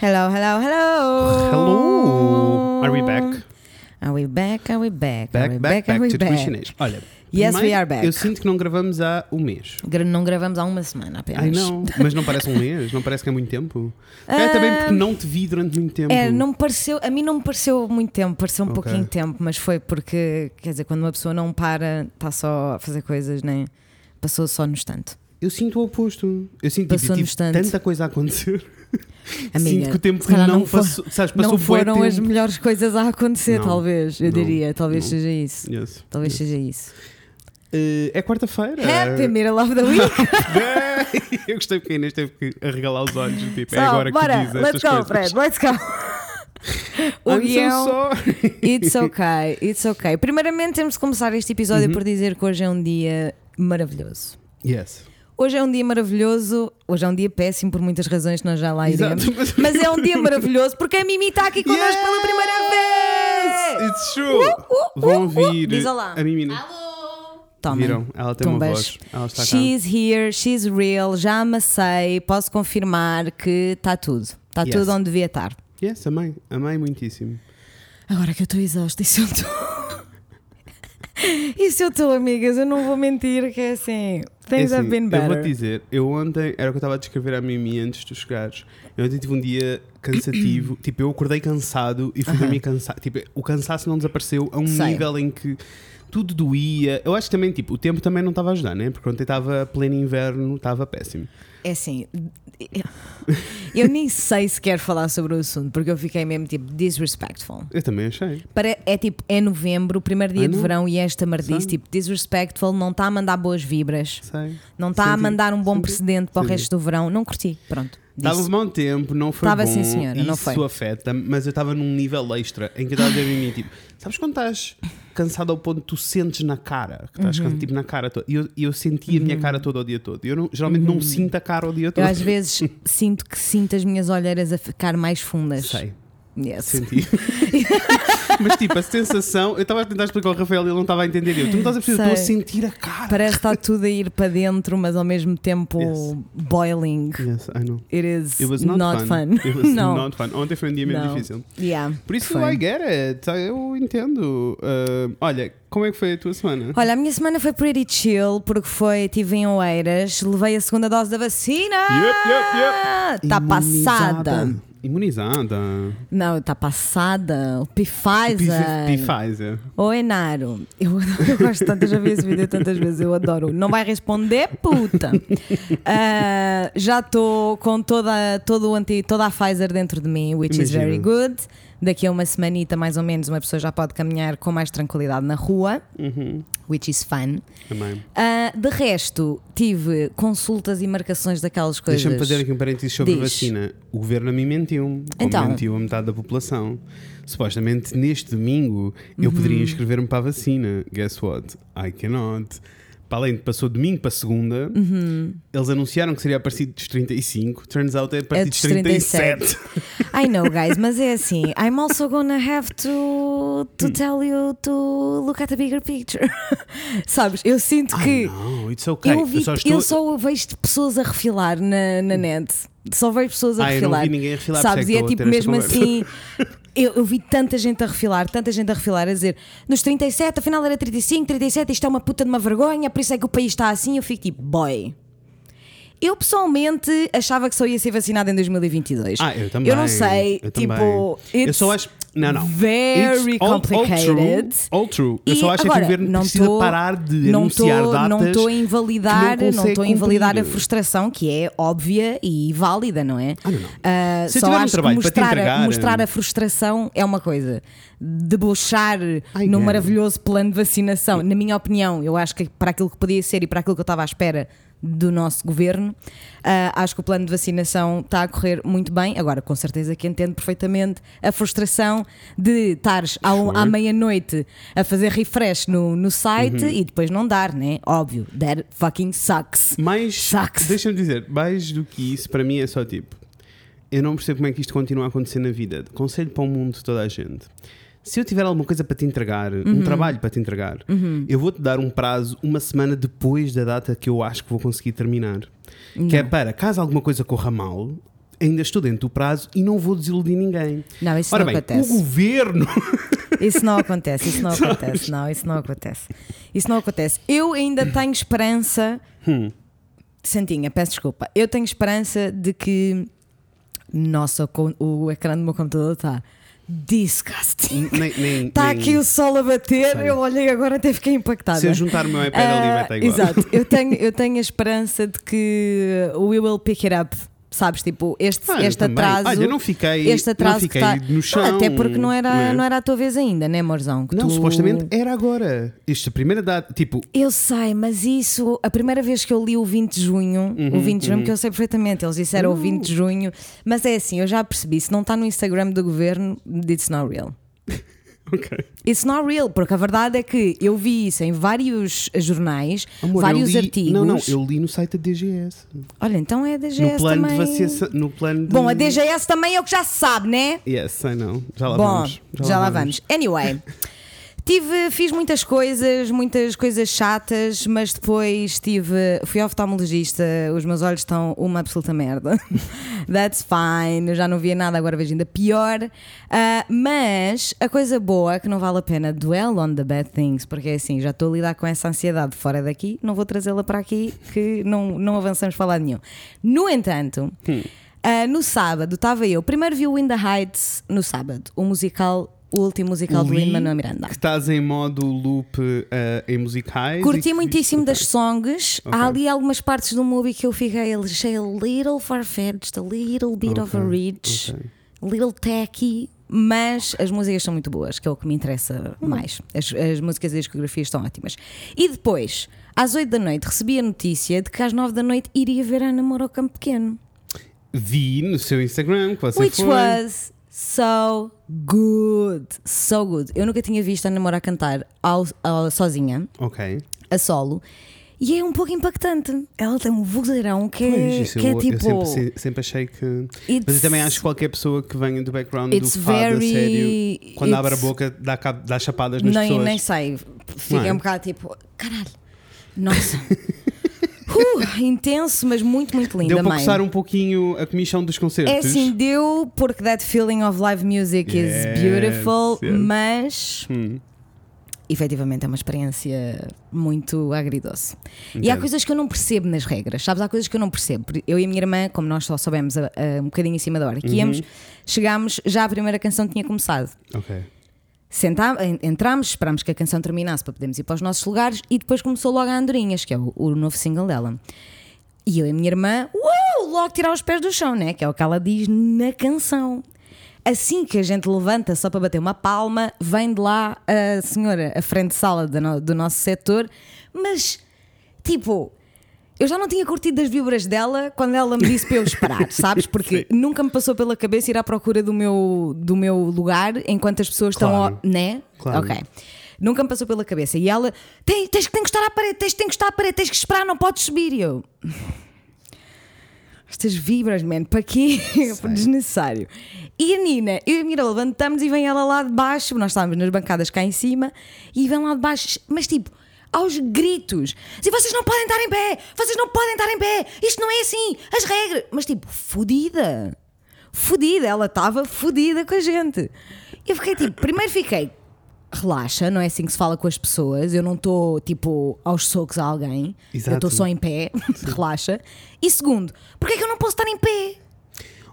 Hello, hello, hello. Hello. Are we back? Are we back? Are we back? Back, are we back, back, Are we back? Christianese. Olha, Yes, we are back. Eu sinto que não gravamos há um mês. Gra- Não gravamos há uma semana apenas. Ai não, mas não parece um mês, não parece que é muito tempo. É também porque não te vi durante muito tempo. É, não me pareceu, a mim não me pareceu muito tempo, pareceu um Ok. pouquinho de tempo, mas foi porque, quer dizer, quando uma pessoa não para, está só a fazer coisas, nem passou só no instante. Eu sinto o oposto. Eu sinto tipo, tive instante. tanta coisa a acontecer. Amiga, sinto que o tempo calhar não, não for- passou. Sabes, passou não foram as tempo. melhores coisas a acontecer, Não, talvez, eu diria, talvez seja isso. Yes, Talvez yes. seja isso. Eh, é quarta-feira. Happy Middle of the Week! eu gostei porque a Inês teve que arregalar os olhos. Tipo, é So, agora que bora, tu dizes let's go, coisas. Fred, let's go. o I'm so guião, sorry. it's okay, it's okay. Primeiramente temos de começar este episódio Uhum. por dizer que hoje é um dia maravilhoso. Yes. Hoje é um dia maravilhoso, hoje é um dia péssimo por muitas razões que nós já lá iremos. Exato, mas- é um dia maravilhoso porque a Mimi está aqui connosco pela primeira vez! It's true. uh, Vão uh, ouvir diz olá. a Mimina. Toma. Viram? Ela tem uma Tumbas. voz. Ela está cá. She's here, she's real, já amassei, posso confirmar que está tudo. Está Yes. tudo onde devia estar. Yes, amei. Amei muitíssimo. Agora que eu estou exausta, isso eu estou. Isso eu estou, amigas, eu não vou mentir que é assim. Things É have assim, been eu better. vou-te dizer, eu ontem, era o que eu estava a descrever à Mimi antes de chegares. Eu ontem tive um dia cansativo. tipo, eu acordei cansado e fui dormir cansado. Tipo, o cansaço não desapareceu a um Sei. nível em que tudo doía. Eu acho que também, tipo, o tempo também não estava a ajudar, né? Porque ontem estava pleno inverno, estava péssimo. É assim, eu nem sei se quero falar sobre o assunto, porque eu fiquei mesmo tipo disrespectful. Eu também achei. Para, é tipo, é novembro, o primeiro dia de verão e esta mardice, Sei. tipo, disrespectful, não está a mandar boas vibras, Sei. não está a mandar um bom senti, precedente para o senti. resto do verão. Não curti, pronto. Estava disse. bom tempo, não foi Tava bom. sim, senhora, não isso foi. afeta, mas eu estava num nível extra em que eu estava a dizer tipo, sabes quando estás cansado ao ponto que tu sentes na cara, que estás Uhum. cansado, tipo na cara toda. E eu, eu senti a minha cara toda o dia todo. Eu não- geralmente não sinto a cara o dia todo. Uhum. Eu às vezes sinto que sinto as minhas olheiras a ficar mais fundas. Sei, Yes. senti. mas tipo, a sensação, eu estava a tentar explicar ao Rafael e ele não estava a entender. Eu, tu não estás a perceber, estou a sentir a cara. Parece que está tudo a ir para dentro, mas ao mesmo tempo Yes. boiling. Yes, I know. It is It was not, fun. It was não. not fun. Ontem foi um dia Não. difícil. Yeah, Por isso, foi. I get it. Eu entendo. Uh, olha, como é que foi a tua semana? Olha, a minha semana foi pretty chill porque foi, estive em Oeiras, levei a segunda dose da vacina. Yep, yep, yep. Está passada. Imunizada. Não, está passada. O Pfizer. Pfizer. Ô Enaro, eu, eu gosto tanto, eu já vi esse vídeo tantas vezes, eu adoro. Não vai responder, puta. Ah, já estou com toda, todo o anti, toda a Pfizer dentro de mim, which is Imagina. very good. Daqui a uma semanita, mais ou menos, uma pessoa já pode caminhar com mais tranquilidade na rua, Uhum. which is fun. Também. Ah, de resto, tive consultas e marcações daquelas coisas. Deixa-me fazer aqui um parênteses sobre a Diz. vacina. O governo a mim mentiu. Como Então. mentiu a metade da população. Supostamente neste domingo eu Uhum. poderia inscrever-me para a vacina. Guess what? I cannot. Para além de passou domingo para segunda, Uhum. eles anunciaram que seria a partir dos 35. Turns out é a partir dos dos 37. I know, guys, mas é assim. I'm also gonna have to, to tell you to look at the bigger picture. Sabes? Eu sinto que. It's okay. eu, vi, só eu, estou... só vejo pessoas a refilar na, na net. Só vejo pessoas a Ah, eu não refilar. vi ninguém a refilar, Sabes? por E é é tipo mesmo assim. Eu, eu vi tanta gente a refilar, tanta gente a refilar, a dizer nos 37, afinal era 35, 37, isto é uma puta de uma vergonha, por isso é que o país está assim. Eu fico tipo, boy. Eu pessoalmente achava que só ia ser vacinada em 2022. Ah, eu também. Eu não sei, eu tipo, eu só acho. Não, não. very It's all- all complicated. true, All true. Eu só acho agora, que o governo não precisa tô- parar de não anunciar tô- datas. Não estou a invalidar, não estou a invalidar a frustração que é óbvia e válida, não é? Ah, não, não. Ah, Se só tiver um trabalho que para te mostrar, a- entregar, mostrar eh, a frustração é uma coisa. Debochar no é. maravilhoso plano de vacinação, na minha opinião, eu acho que para aquilo que podia ser e para aquilo que eu estava à espera do nosso governo, ah, acho que o plano de vacinação está a correr muito bem. Agora, com certeza que entendo perfeitamente a frustração de estares ao- à meia-noite a fazer refresh no, no site Uhum. e depois não dar, né? Óbvio, that fucking sucks. Mais. Sucks. Deixa-me dizer, mais do que isso, para mim é só tipo. Eu não percebo como é que isto continua a acontecer na vida. Conselho para o mundo, toda a gente. Se eu tiver alguma coisa para te entregar, Uhum. um trabalho para te entregar, eu vou-te dar um prazo uma semana depois da data que eu acho que vou conseguir terminar. Que é para, caso alguma coisa corra mal, ainda estou dentro do prazo e não vou desiludir ninguém. Não, isso Ora não bem, acontece. o governo. Isso não acontece, isso não acontece, não, isso não acontece. Isso não acontece. Eu ainda tenho esperança. Hum. Santinha, peço desculpa. Eu tenho esperança de que. Nossa, o ecrã do meu computador está disgusting. nem, nem, Está nem- aqui o sol a bater, Sei. eu olhei agora até fiquei impactada. Se eu juntar o meu iPad ali, vai Ah, estar igual. Exato, eu tenho, eu tenho a esperança de que we will pick it up. Sabes, tipo, este, Ah, este atraso. Olha, não fiquei, este atraso não fiquei que tá... no chão. Até porque não era, é? não era a tua vez ainda, né, Morzão? Que Não, tu- supostamente era agora. Isto, a primeira data. Tipo, Eu sei, mas isso, a primeira vez que eu li o 20 de junho, Uhum, o 20 de junho, que eu sei perfeitamente, eles disseram o 20 de junho, mas é assim, eu já percebi, se não está no Instagram do governo, it's not real. ok. It's not real, porque a verdade é que eu vi isso em vários jornais, Amor, vários li, artigos. Não, não, eu li no site da DGS. Olha, então é a DGS no plano também. de vacinação. No plano de... Bom, a DGS também é o que já se sabe, né? Yes, sei não. Já lá Bom, vamos. já, lá vamos. Anyway, tive, fiz muitas coisas, muitas coisas chatas, mas depois tive, fui ao oftalmologista, os meus olhos estão uma absoluta merda. That's fine, eu já não via nada, agora vejo ainda pior. Ah, mas a coisa boa, que não vale a pena dwell on the bad things, porque é assim, já estou a lidar com essa ansiedade fora daqui, não vou trazê-la para aqui, que não, não avançamos lado nenhum. No entanto. ah, no sábado estava eu. Primeiro vi o In the Heights no sábado, o musical, o último musical do Li Lin-Manuel Miranda. Que estás em modo loop eh, em musicais. Curti muitíssimo das songs. Ok. Há ali algumas partes do movie que eu fiquei achei a little far-fetched, a little bit of a reach, ok. a little tacky. Mas as músicas são muito boas, que é o que me interessa Hum. mais. As, as músicas e as discografias estão ótimas. E depois, às 8 da noite, recebi a notícia de que às 9 da noite iria ver a Ana Moura ao Campo Pequeno. Vi no seu Instagram que você Which foi. was so good. So good. Eu nunca tinha visto a a cantar ao- ao- sozinha, Ok. a solo. E é um pouco impactante. Ela tem um vozeirão que é, Pois, isso que é eu, tipo. eu sempre, sempre achei que. Mas eu também acho que qualquer pessoa que venha do background do fado a very- sério, quando abre a boca, dá, dá chapadas nas nem, pessoas. nem sei. Fica é? um bocado tipo. Caralho. Nossa. Uh, intenso, mas muito, muito linda. Deu para mãe. coçar um pouquinho a comissão dos concertos. É assim, deu, porque that feeling of live music Yes, is beautiful, yes. mas Hum, efetivamente é uma experiência muito agridoce. E há Entendo. coisas que eu não percebo nas regras, sabes? Há coisas que eu não percebo. Eu e a minha irmã, como nós só soubemos a, a- um bocadinho em cima da hora que Uhum. íamos, chegámos, já a primeira canção tinha começado. ok. Sentá, en- entramos, esperámos que a canção terminasse para podermos ir para os nossos lugares e depois começou logo a Andorinhas, que é o, o novo single dela. E eu e a minha irmã, uau, logo tirar os pés do chão, né? Que é o que ela diz na canção. Assim que a gente levanta só para bater uma palma, vem de lá a senhora, a frente de sala do, no- do nosso setor, mas tipo. Eu já não tinha curtido as vibras dela quando ela me disse para eu esperar, sabes? Porque nunca me passou pela cabeça ir à procura do meu, do meu lugar enquanto as pessoas Claro. estão. ao- Né? Claro. Ok. Nunca me passou pela cabeça. E ela, "Tem- tens que encostar à parede, tens que encostar à parede, tens que esperar, não podes subir. E eu. Estas vibras, man, para quê? Desnecessário. E a Nina, eu e a Mira levantamos e vem ela lá de baixo, nós estávamos nas bancadas cá em cima, e vem lá de baixo, mas tipo, aos gritos. Assim, vocês não podem estar em pé, vocês não podem estar em pé, isto não é assim, as regras. Mas tipo, fodida. Fodida, ela estava fodida com a gente. Eu fiquei tipo, primeiro fiquei, relaxa, não é assim que se fala com as pessoas. Eu não estou tipo aos socos a alguém. Eu Exato. estou só em pé, relaxa. E segundo, porquê é que eu não posso estar em pé?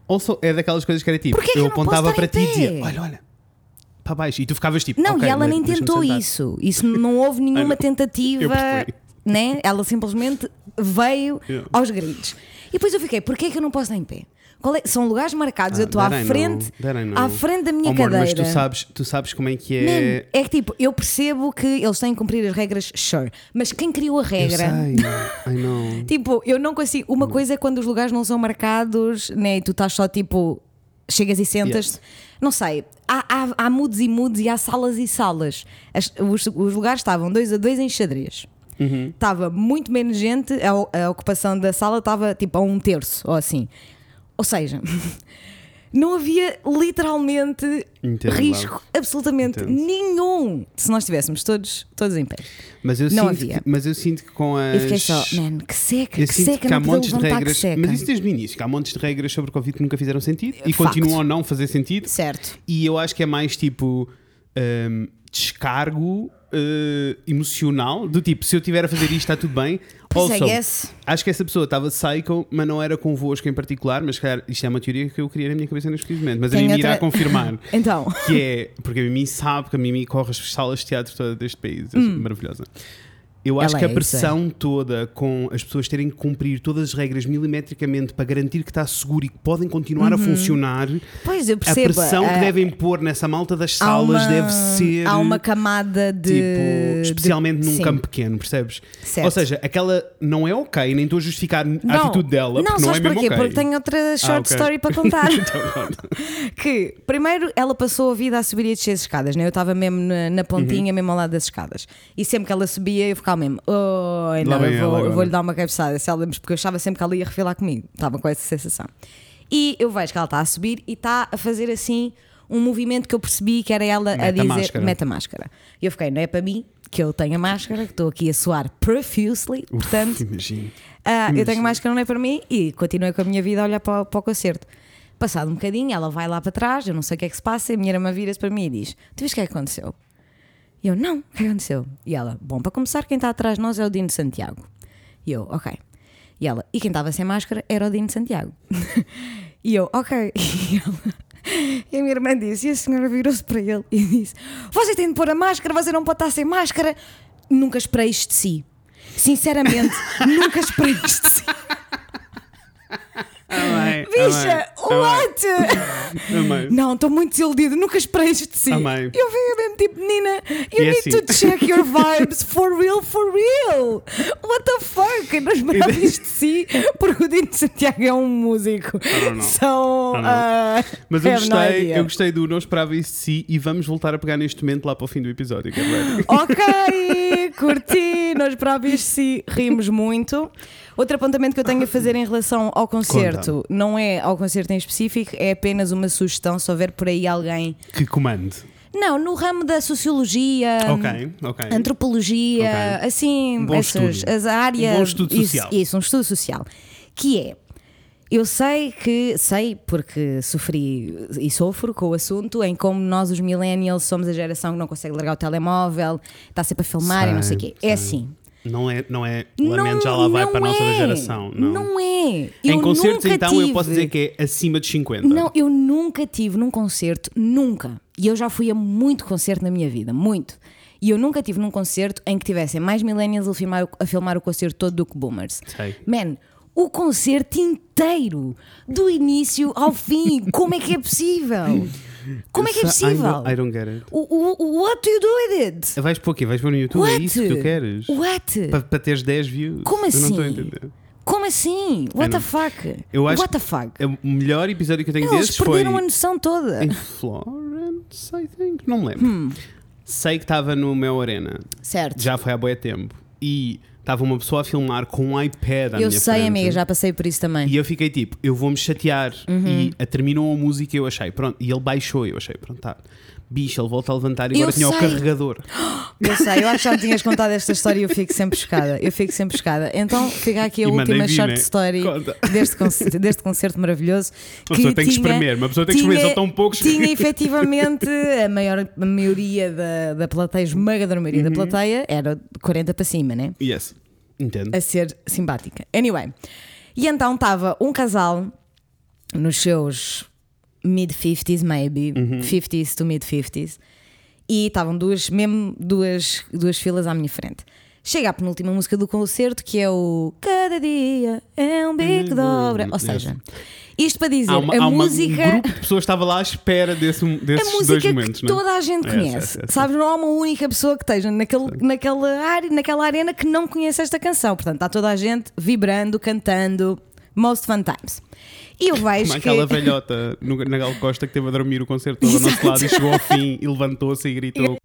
Also, é daquelas coisas que era tipo, Porquê que eu eu apontava para ti e dizia: olha, olha, para baixo. E tu ficavas tipo, Não, "Ok, e ela nem tentou sentar." isso. Isso não houve nenhuma Eu tentativa, né? Ela simplesmente veio Yeah. aos gritos. E depois eu fiquei, porquê é que eu não posso estar em pé? Qual é- São lugares marcados, Ah, eu estou à frente, à frente da minha Oh, amor, cadeira. Mas tu sabes, tu sabes como é que é. Man, é que tipo, eu percebo que eles têm que cumprir as regras, sure. Mas quem criou a eu regra? sei, I know. Tipo, eu não consigo. Uma coisa é quando os lugares não são marcados, né? E tu estás só tipo. Chegas e sentas. Não sei. Há, há, há moods e moods e há salas e salas. As- os, os lugares estavam dois a dois em xadrez. Uhum. Estava muito menos gente, a, a ocupação da sala estava tipo a um terço ou assim. Ou seja, Não havia literalmente Entendo, risco Laura. absolutamente Entendo. nenhum se nós estivéssemos todos, todos em pé. Mas eu, Não sinto havia. que, mas eu sinto que com as. E fiquei só, man, que seca, Eu que sinto seca, que há montes de regras, mas isso desde o início, que há montes de regras sobre o Covid que nunca fizeram sentido e Facto. continuam a não fazer sentido. Certo. E eu acho que é mais tipo hum, descargo eh, emocional, do tipo, se eu estiver a fazer isto está tudo bem. É, Also, yes. Acho que essa pessoa estava psycho, mas não era convosco em particular, mas calhar isto é uma teoria que eu queria na minha cabeça neste precisamente, mas a Tenho Mimi irá outra- confirmar. Então, que é, porque a Mimi sabe que a Mimi corre as salas de teatro toda deste país, é maravilhosa. Eu acho. Ela que a é, é. pressão toda com as pessoas terem que cumprir todas as regras milimetricamente para garantir que está seguro e que podem continuar a funcionar, pois eu a Uhum. percebo. pressão que ah, devem pôr nessa malta das salas uma- deve ser Há uma camada de. tipo, especialmente de- num sim. campo pequeno, percebes? Certo. Ou seja, aquela não é ok, nem estou a justificar a atitude dela, não, porque não é mesmo porquê? ok. Porque tenho outra short ok. story para contar. Então, que primeiro ela passou a vida a subir e a descer as escadas, né? eu estava mesmo na, na Uhum. pontinha, mesmo ao lado das escadas. E sempre que ela subia, eu ficava mesmo, oh, não, eu vou, eu agora." vou-lhe dar uma cabeçada, se ela porque eu achava sempre que ela ia refilar comigo, estava com essa sensação. E eu vejo que ela está a subir e está a fazer assim um movimento que eu percebi que era ela a Mete a dizer máscara. meta a máscara. E eu fiquei, não é para mim que eu tenho a máscara, que estou aqui a suar profusely, portanto. Imagino. Ah, eu Imagino. tenho máscara, não é para mim, e continuei com a minha vida a olhar para, o- para o concerto. Passado um bocadinho, ela vai lá para trás, eu não sei o que é que se passa, e a minha irmã vira-se para mim e diz: Tu viste o que é que aconteceu? E eu: Não, o que é que aconteceu? E ela: Bom, para começar, quem está atrás de nós é o Dino Santiago. E eu: Ok. E ela: E quem estava sem máscara era o Dino Santiago. e eu: Ok. E ela. E a minha irmã disse, e a senhora virou-se para ele e disse: Você tem de pôr a máscara, você não pode estar sem máscara. Nunca esperei isto de si. Sinceramente, nunca esperei isto de si. Amém, Bicha, amém, what? amém. Não, estou muito desiludido, nunca esperei isto de si. Amém. Eu vi mesmo tipo, Nina, you E é need assim. to check your vibes for real, for real. What the fuck? Eu não esperava isto de si, porque o Dino Santiago é um músico. So, uh, Mas eu gostei, eu gostei do Não Esperava Isso de Si e vamos voltar a pegar neste momento lá para o fim do episódio. Ready. Ok, curti, nós próprios se rimos muito. Outro apontamento que eu tenho a fazer em relação ao concerto não é ao concerto em específico, é apenas uma sugestão. Se houver por aí alguém. Que comando. Não, no ramo da sociologia. Ok, ok. antropologia, Ok. assim, Um essas, as áreas. Um bom estudo isso, social. Isso, um estudo social. Que é. Eu sei que, sei porque sofri e sofro com o assunto em como nós, os millennials, somos a geração que não consegue largar o telemóvel, está sempre a filmar e não sei o quê. É Sei, assim. Não é, não é lamento, já lá vai não para a nossa é. geração. Não. Não é. em Eu concertos, nunca então, tive. eu posso dizer que é acima de 50. Não, eu nunca tive num concerto, nunca. E eu já fui a muito concerto na minha vida, muito. E eu nunca tive num concerto em que tivessem mais millennials a filmar, o- a filmar o concerto todo do que boomers. Sei. Man, o concerto inteiro, do início ao fim, como é que é possível? Como é que é possível? I don't get it. O, o, what do you do with it? Vais para o quê? Vais para no YouTube? What? É isso que tu queres? What? Para, para teres 10 views? Como Eu não estou a assim? entender. Como assim? What the fuck? Eu acho What the fuck? É O melhor episódio que eu tenho Eles desses foi perderam a noção toda. em Florence, I think. Não me lembro. Hum. Sei que estava no meu Arena. Certo. Já foi há boa tempo. E estava uma pessoa a filmar com um iPad à eu minha sei, frente. amiga, já passei por isso também. E eu fiquei tipo, eu vou-me chatear. Uhum. E a, terminou a música e eu achei, pronto. E ele baixou e eu achei, pronto, tá. Bicho, ele volta a levantar e Eu agora tinha o sei. carregador. Eu sei, eu acho que já me tinhas contado esta história e eu fico sempre chocada. Eu fico sempre chocada. Então fica aqui a E última short né? story deste, concerto, deste concerto maravilhoso. Uma pessoa tem que espremer, uma pessoa tem que espremer, só tão poucos Tinha efetivamente a maior a maioria da, da plateia, esmagadora maioria Uhum. da plateia, era de 40 para cima, né? Yes. Entendo. a ser simpática. Anyway, e então estava um casal nos seus mid-50s, maybe, Uhum. 50s to mid-50s, e estavam duas, mesmo duas, duas filas à minha frente. Chega a penúltima música do concerto, que é o Cada dia é um bico de obra. Ou seja, isto para dizer, Há, uma, a há uma- música. um grupo de pessoas estava lá à espera desse, A desses dois música momentos, que não é? toda a gente conhece. yes, yes. Sabes, não há uma única pessoa que esteja naquele, naquela, área, naquela arena que não conhece esta canção. Portanto, está toda a gente vibrando, cantando. Most fun times. E eu vejo Como que. aquela velhota no, na Gal Costa que teve a dormir o concerto todo ao nosso lado e chegou ao fim e levantou-se e gritou.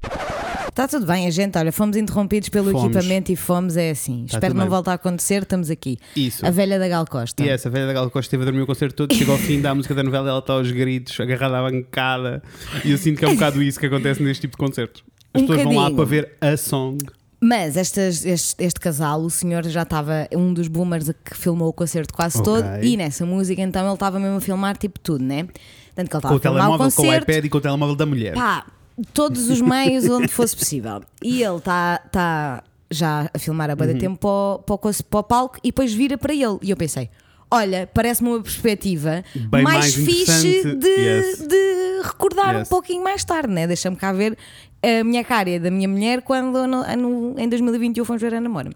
Está tudo bem, a gente, olha, fomos interrompidos pelo Fomos. equipamento e fomos, é assim. Tá Espero não voltar a acontecer, estamos aqui. Isso. A velha da Gal Costa. E essa velha da Gal Costa esteve a dormir o concerto todo, chega ao fim da música da novela, ela está aos gritos, agarrada à bancada. E eu sinto que é um bocado isso que acontece neste tipo de concertos. As Um pessoas vão lá para ver a song. Mas estas- este, este casal, o senhor já estava, um dos boomers que filmou o concerto quase Ok. todo, e nessa música então ele estava mesmo a filmar tipo tudo, né? Tanto que ele estava Com o filmar o telemóvel, com o concerto, iPad e com o telemóvel da mulher. pá, todos os meios onde fosse possível. E ele está tá já a filmar a Uhum. banda tempo para, o- para, o palco e depois vira para ele. E eu pensei. Olha, parece-me uma perspectiva Bem mais, mais fixe de, Yes. de recordar um Yes. pouquinho mais tarde, né? Deixa-me cá ver a minha cara e a da minha mulher quando no- no- em 2021 fomos ver a namora.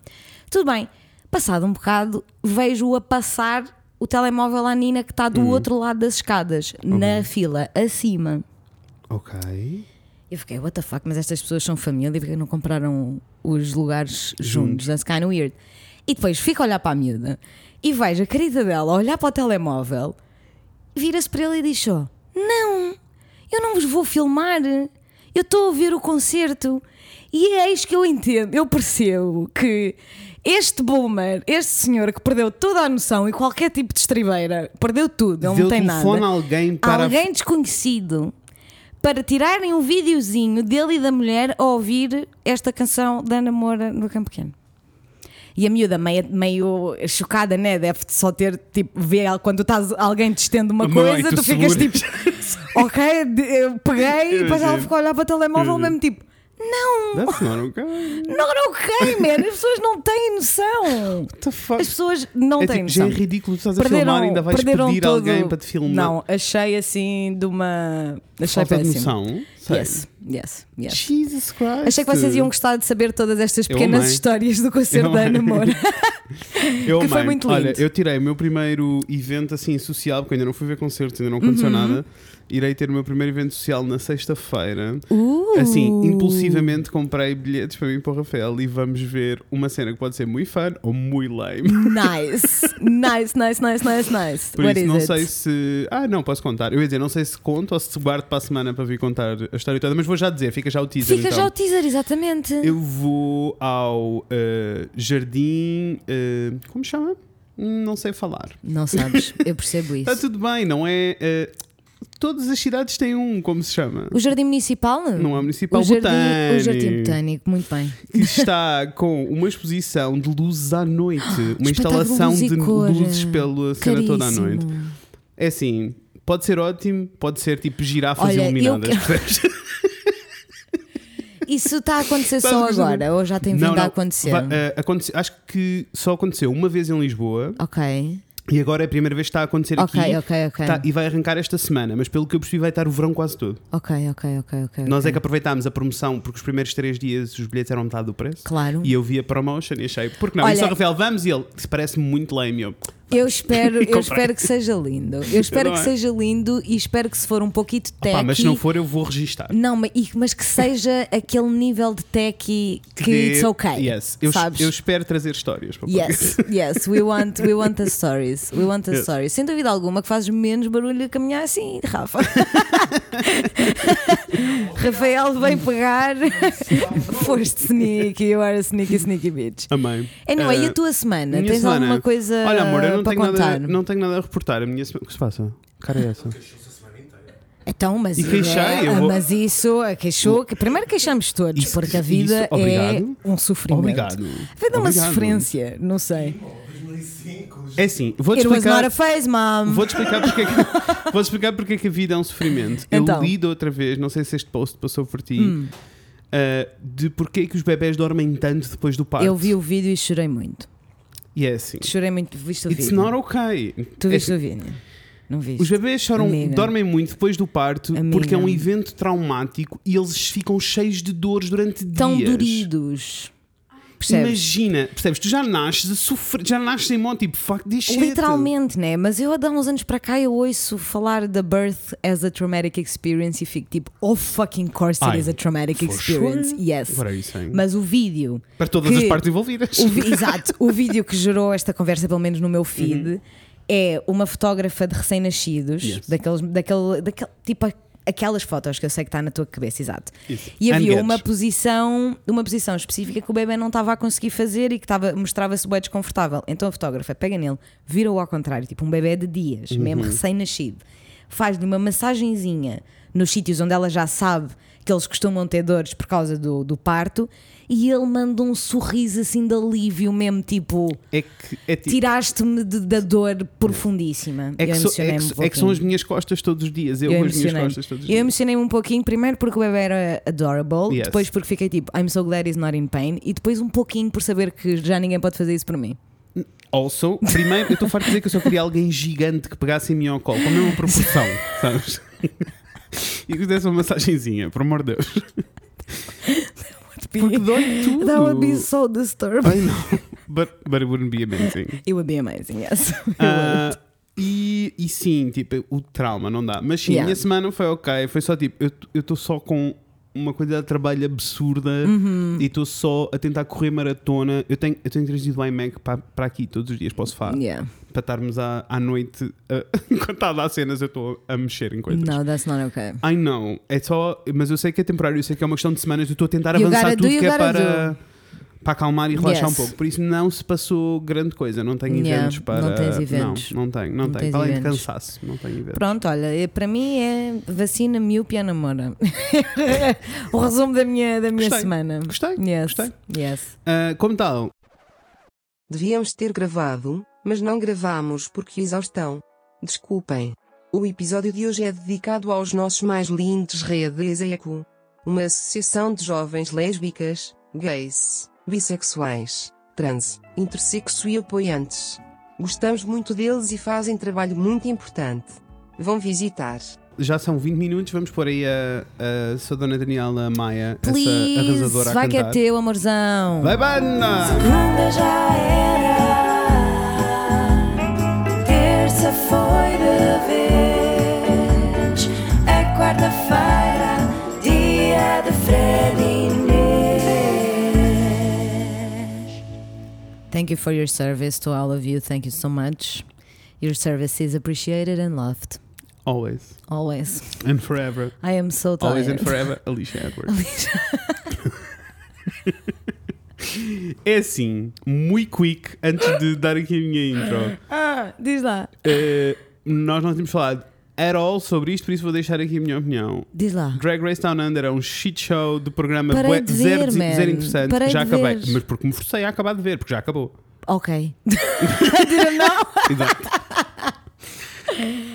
Tudo bem, passado um bocado, vejo-o a passar o telemóvel à Nina que está do Uhum. outro lado das escadas, na fila, acima. Ok. Eu fiquei, what the fuck, mas estas pessoas são família, porque não compraram os lugares juntos? That's kind of weird. E depois fico a olhar para a miúda e vejo a carita dela a olhar para o telemóvel, vira-se para ele e diz só: Não, eu não vos vou filmar, eu estou a ver o concerto. E é isto que eu entendo, eu percebo que este boomer, este senhor que perdeu toda a noção e qualquer tipo de estribeira, perdeu tudo, ele não tem nada a alguém para. alguém desconhecido para tirarem um videozinho dele e da mulher a ouvir esta canção da namora no Campo Pequeno. E a miúda meio, meio chocada, né? Deve só ter, tipo, ver quando estás, alguém te estende uma Mãe, coisa, tu tu ficas tipo, ok, de- eu peguei e depois ela ficou a olhar para o telemóvel mesmo tipo, não, That's not okay. não, ok, man, as pessoas não têm noção. What the fuck? As pessoas não É têm tipo, já noção. é ridículo, tu estás a filmar e ainda vais perderam pedir todo- alguém para te filmar. Não, achei assim de uma. Achei Falta de péssimo. noção. Yes, yes, yes. Jesus Christ. Achei que vocês iam gostar de saber todas estas Eu pequenas amei. histórias do concerto Eu da amei. namora. Eu que foi muito Olha, lindo. eu tirei o meu primeiro evento assim social, porque eu ainda não fui ver concertos, ainda não aconteceu Uhum. nada. Irei ter o meu primeiro evento social na sexta-feira. Uh. Assim, impulsivamente comprei bilhetes para mim e para o Rafael e vamos ver uma cena que pode ser muito fun ou muito lame. Nice, nice, nice, nice, nice, nice. Por What isso, is não it? sei se. Ah, não, posso contar. Eu ia dizer, não sei se conto ou se guardo para a semana para vir contar a história toda, mas vou já dizer, fica já o teaser. Fica então. já o teaser, exatamente. Eu vou ao eh, jardim. eh, como chama? Hum, Não sei falar. Não sabes, eu percebo isso. Está tudo bem, não é? eh, todas as cidades têm um, como se chama? O Jardim Municipal? Não é municipal o jardim, botânico. o Jardim Botânico, muito bem. Que está com uma exposição de luzes à noite. Uma instalação luz de cor. luzes pela cena toda à noite. É assim, pode ser ótimo, pode ser tipo girafas Olha, iluminadas. Isso está a acontecer Estás só agora ou já tem vindo Não, não, a acontecer? vai- eh, aconte- acho que só aconteceu uma vez em Lisboa Ok, e agora é a primeira vez que está a acontecer ok, aqui. ok, ok. Tá, e vai arrancar esta semana, mas pelo que eu percebi vai estar o verão quase todo. Ok, ok, ok, ok. Nós é que aproveitámos a promoção porque os primeiros três dias os bilhetes eram metade do preço. Claro. E eu vi a promotion e achei, porque não? Olha- e só Rafael, vamos e ele, isso parece-me muito lame. Eu, Eu espero, eu espero que seja lindo. Eu espero que é? seja lindo e espero que se for um pouquinho "Pá, techy. mas se não for, eu vou registar. Não, mas, mas que seja aquele nível de techy que it's okay. Yes. Eu, sabes? eu espero trazer histórias para o Yes, yes, we want, we want the stories. We want the Yes. stories. Sem dúvida alguma que fazes menos barulho a caminhar assim, Rafa. Rafael vem pegar. Foste sneaky, you are a sneaky, sneaky bitch. Amém. Anyway, Eh, e a tua semana? Tens semana? alguma coisa Olha, amor, eu não para tenho, contar? nada, não tenho nada a reportar. A minha semana. O que se passa? Cara, é essa? Então, mas, E queixei, é, vou- mas isso, queixou, que primeiro queixamos todos, Isso- porque a vida isso, é um sofrimento. Obrigado. A vida é uma sofrência, não sei. É assim, vou-te explicar. mom. Vou-te explicar porque, é que, vou explicar porque é que a vida é um sofrimento. Então. Eu li da outra vez, não sei se este post passou por ti, Hum. uh, de porque é que os bebés dormem tanto depois do parto. Eu vi o vídeo e chorei muito. E é assim. Chorei muito, viste o It's vídeo. not okay. Tu É viste assim, o vídeo? Não viste? Os bebés choram, Amiga. dormem muito depois do parto Amiga. porque é um evento traumático e eles ficam cheios de dores durante Tão dias. duridos. Percebes? Imagina, percebes? Tu já nasces a sofrer, já nasces em modo tipo, fuck this shit. Literalmente, né? Mas eu há uns anos para cá eu ouço falar da birth as a traumatic experience e fico tipo, oh fucking course it Ai, is a traumatic experience. sure. Yes. What are you saying? Mas o vídeo Para todas que- as partes envolvidas. O vi- exato, o vídeo que gerou esta conversa, pelo menos no meu feed, é uma fotógrafa de recém-nascidos, Yes. daqueles, daquele, daquele tipo a, aquelas fotos que eu sei que está na tua cabeça, exato. Isso. E havia uma posição, uma posição específica que o bebê não estava a conseguir fazer e que mostrava-se bem desconfortável. Então a fotógrafa pega nele, vira-o ao contrário, tipo um bebê de dias, Uhum. mesmo recém-nascido. Faz-lhe uma massagenzinha nos sítios onde ela já sabe que eles costumam ter dores por causa do, do parto e ele manda um sorriso assim de alívio mesmo, tipo É que, é tipo, tiraste-me da dor profundíssima. é que, eu so- é, que, um é que são as minhas costas todos os dias. Eu, Eu as minhas costas todos os Eu dias. emocionei-me um pouquinho, primeiro porque o bebê era adorable, Yes. depois porque fiquei tipo, I'm so glad he's not in pain, e depois um pouquinho por saber que já ninguém pode fazer isso por mim. Also, primeiro, eu estou farto de dizer que eu só queria alguém gigante que pegasse em mim ao colo, com a mesma proporção, sabes? E que desse uma massagenzinha, por amor de Deus. Porque dói tudo. That would be so disturbing. I know, but, but it wouldn't be amazing. It would be amazing, yes. Ah, e, e sim, tipo, o trauma não dá. Mas sim, Yeah. minha semana foi ok. Foi só tipo, eu estou só com uma quantidade de trabalho absurda Uhum. e estou só a tentar correr maratona. Eu tenho, eu tenho trazido o iMac para, para aqui todos os dias para o sofá. Yeah. Para estarmos à, à noite, enquanto está a dar cenas, eu estou a mexer em coisas. No, that's not okay. I know, é só, mas eu sei que é temporário, eu sei que é uma questão de semanas, eu estou a tentar You avançar do, tudo you que é para, para acalmar e relaxar Yes. um pouco. Por isso não se passou grande coisa, não tenho Yeah, eventos para. não tens eventos. Não, não tenho, não, Não tenho. tens Para além de cansaço, não tenho eventos. Pronto, olha, eh, para mim é vacina, miúpia, namora. o resumo da minha, da minha Gostei. semana. Gostei, Yes. gostei. Yes. Ah, como tal? Devíamos ter gravado, mas não gravamos porque exaustão. Desculpem. O episódio de hoje é dedicado aos nossos mais lindos redes ECO. Uma associação de jovens lésbicas, gays, bissexuais, trans, intersexo e apoiantes. Gostamos muito deles e fazem trabalho muito importante. Vão visitar. Já são 20 minutos, vamos pôr aí a, a sua dona Daniela Maia, essa Please, arrasadora a vai que cantar. é teu, amorzão. Vai, banda! Segunda já era, terça foi de vez, é quarta-feira, Thank you for your service to all of you. Thank you so much. Your service is appreciated and loved. Always. Always. And forever. I am so tired. Always and forever, Alicia Edwards. Alicia. É assim, muito quick, antes de dar aqui a minha intro. Ah, diz lá. eh, nós não tínhamos falado at all sobre isto, por isso vou deixar aqui a minha opinião. Diz lá. Drag Race Down Under é um shit show de programa Parei de zero, ver, man. zero interessante. Parei já acabei, ver. mas porque me forcei a acabar de ver, porque já acabou. Ok. I didn't know. Exato.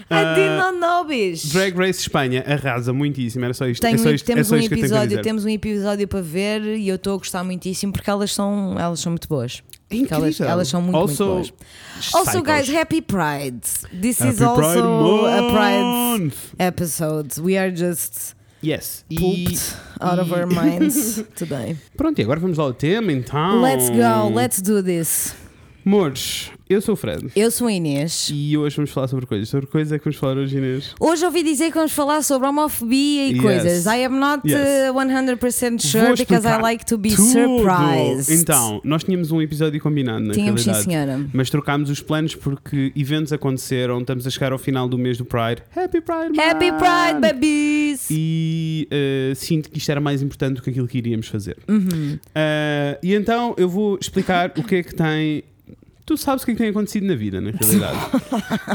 I did not know, bicho. Drag Race Espanha arrasa muitíssimo, era só isto. Tenho é só isto, temos é só um isto que eu tenho episódio, dizer. temos um episódio para ver e eu estou a gostar muitíssimo porque elas são, elas são muito boas. É elas, elas são muito, Also, muito boas. Also, guys, happy Pride. This is Happy also Pride a Pride episode. We are just Yes. E, pooped out of e- our minds today. Pronto, e agora vamos lá ao tema então. Let's go, let's do this. Amores, eu sou o Fred. Eu sou a Inês. E hoje vamos falar sobre coisas. Sobre coisas é que vamos falar hoje, Inês. Hoje ouvi dizer que vamos falar sobre homofobia e Yes. coisas. I am not Yes. uh, 100% sure Vou because I like to be tudo. surprised. Então, nós tínhamos um episódio combinado, na Tínhamos sim, realidade. senhora. Mas trocámos os planos porque eventos aconteceram. Estamos a chegar ao final do mês do Pride. Happy Pride, Happy Month! Pride, babies! E uh, sinto que isto era mais importante do que aquilo que iríamos fazer. Uhum. Uh, e então eu vou explicar o que é que tem. Tu sabes o que é que tem acontecido na vida, na realidade.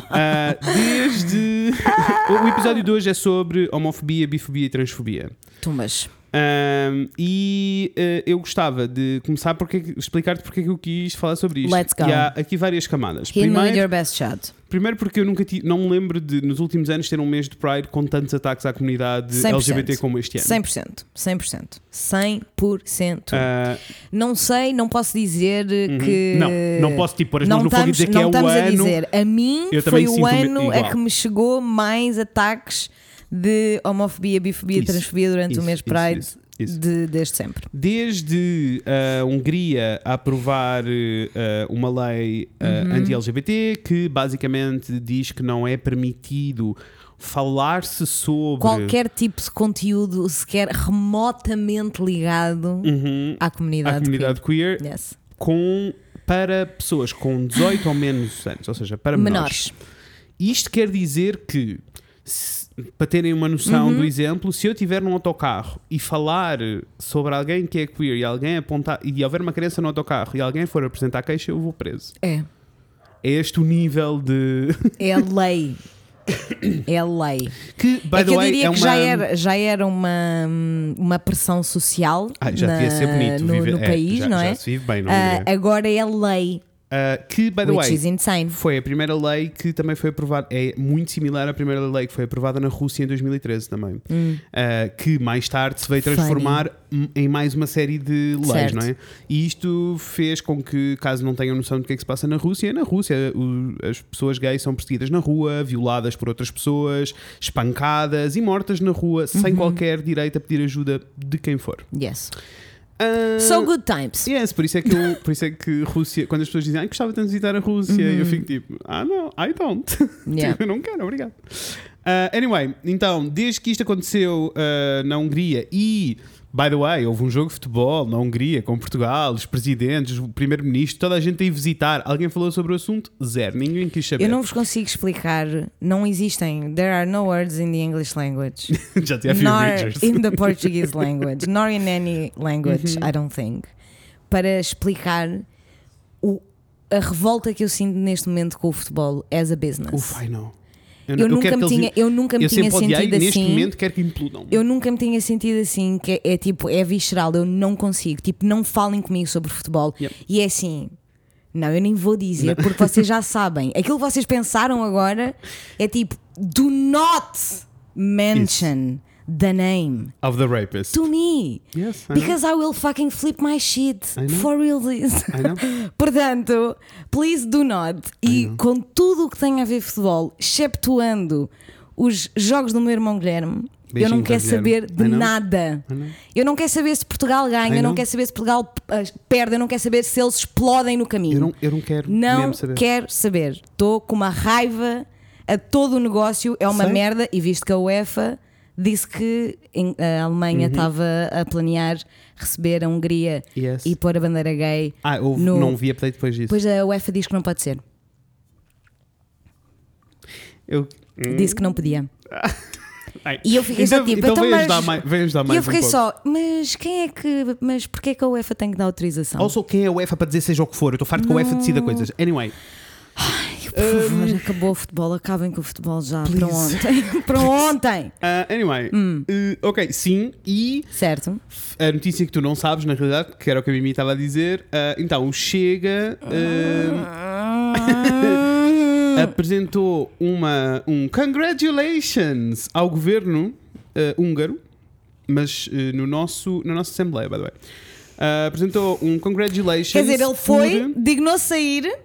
Uh, desde. o episódio de hoje é sobre homofobia, bifobia e transfobia. Tumbas. Um, e uh, eu gostava de começar porque, explicar-te porque é que eu quis falar sobre isto. Let's go. E há aqui várias camadas. Hit me with Primeiro, your best shot. primeiro porque eu nunca ti- não me lembro de, nos últimos anos, ter um mês de Pride com tantos ataques à comunidade 100%. LGBT como este ano. 100%. 100%. 100%. Uh, não sei, não posso dizer uhum. que. Não, não posso tipo pôr as não mãos no fogo e dizer que não é o estamos a ano. dizer. A mim foi o ano a igual. que me chegou mais ataques de homofobia, bifobia Isso, transfobia durante isso, o mês Pride isso, isso. de- desde sempre. Desde a Hungria a aprovar eh, uma lei eh, Uhum. anti-LGBT que basicamente diz que não é permitido falar-se sobre Qualquer tipo de conteúdo sequer remotamente ligado Uhum, à comunidade. à comunidade queer, queer. Yes. com, para pessoas com 18 ou menos anos, ou seja, para menores. Menores. Isto quer dizer que se- para terem uma noção Uhum. do exemplo, se eu estiver num autocarro e falar sobre alguém que é queer e alguém apontar e houver uma criança no autocarro e alguém for apresentar queixa, eu vou preso. É. É este o nível de. É a lei. É a lei. que, by é the que eu way, diria é que uma. já era, já era uma, uma pressão social Ah, já na- devia ser bonito no, viver. no é, país, já, não já é? se vive bem, não é? agora é a lei, que, by the which way, is insane. foi a primeira lei que também foi aprovada. É muito similar à primeira lei que foi aprovada na Rússia em 2013 também. Hum. Uh, que mais tarde se veio transformar em mais uma série de leis, Certo. não é? E isto fez com que, caso não tenham noção do que é que se passa na Rússia, na Rússia o- as pessoas gays são perseguidas na rua, violadas por outras pessoas, espancadas e mortas na rua sem Uhum. qualquer direito a pedir ajuda de quem for. Yes. Uh, So good times. Yes, por isso é que eu, por isso é que Rússia, quando as pessoas dizem, ah, gostava de visitar a Rússia, eu fico tipo, ah, não, I don't. Yeah. Tipo, eu não quero, obrigado. Uh, anyway, então, desde que isto aconteceu uh, na Hungria e, by the way, houve um jogo de futebol na Hungria com Portugal, os presidentes, o primeiro-ministro, toda a gente ia visitar. Alguém falou sobre o assunto? Zero, ninguém quis saber. Eu não vos consigo explicar, não existem. There are no words in the English language. Já tinha a few nor in the Portuguese language, nor in any language, Uhum. I don't think, para explicar o, a revolta que eu sinto neste momento com o futebol as a business. Uf, I know. Eu, não- nunca me eles- tinha, eu nunca me eu tinha sempre odiei, sentido neste assim. momento quero que implodam. Eu nunca me tinha sentido assim, que é, é tipo, é visceral, eu não consigo. Tipo, não falem comigo sobre futebol. Yep. E é assim. Não, eu nem vou dizer, porque vocês já sabem. Aquilo que vocês pensaram agora é tipo, do not mention the name Of the rapist. to me. Yes, I know. Because I will fucking flip my shit. Know. For real. I know. Portanto, please do not. E com tudo o que tem a ver futebol, exceptuando os jogos do meu irmão Guilherme, eu Beijinho não para quero saber de I know. nada. Know. Eu não quero saber se Portugal ganha, eu não know. quero saber se Portugal ah, perde, eu não quero saber se eles explodem no caminho. Eu não, eu não quero Não saber. quero saber. Estou com uma raiva a todo o negócio, é uma Sei. merda. E visto que a UEFA disse que a Uhum. Alemanha estava a planear receber a Hungria Yes. e pôr a bandeira gay, Ah, houve, no- não vi update depois disso. depois a UEFA diz que não pode ser. Eu, Disse que não podia. Ai. E eu fiquei então, só tipo, então então, mas- ajudar mais, vem ajudar E mais eu fiquei um só, mas quem é que. Mas porquê que a UEFA tem que dar autorização? Also, quem é a UEFA para dizer seja o que for? Eu estou farto que a UEFA decida coisas. Anyway, Por favor, acabou o futebol, acabem com o futebol já. Para Please. ontem. Para ontem. uh, anyway, Hum. uh, ok, sim, e Certo? a notícia que tu não sabes, na realidade, que era o que a Mimi estava a dizer, uh, então o Chega uh, apresentou uma, um congratulations ao governo uh, húngaro, mas uh, no nosso, na nossa Assembleia, by the way. Uh, apresentou um congratulations. Quer dizer, ele foi, por- dignou sair,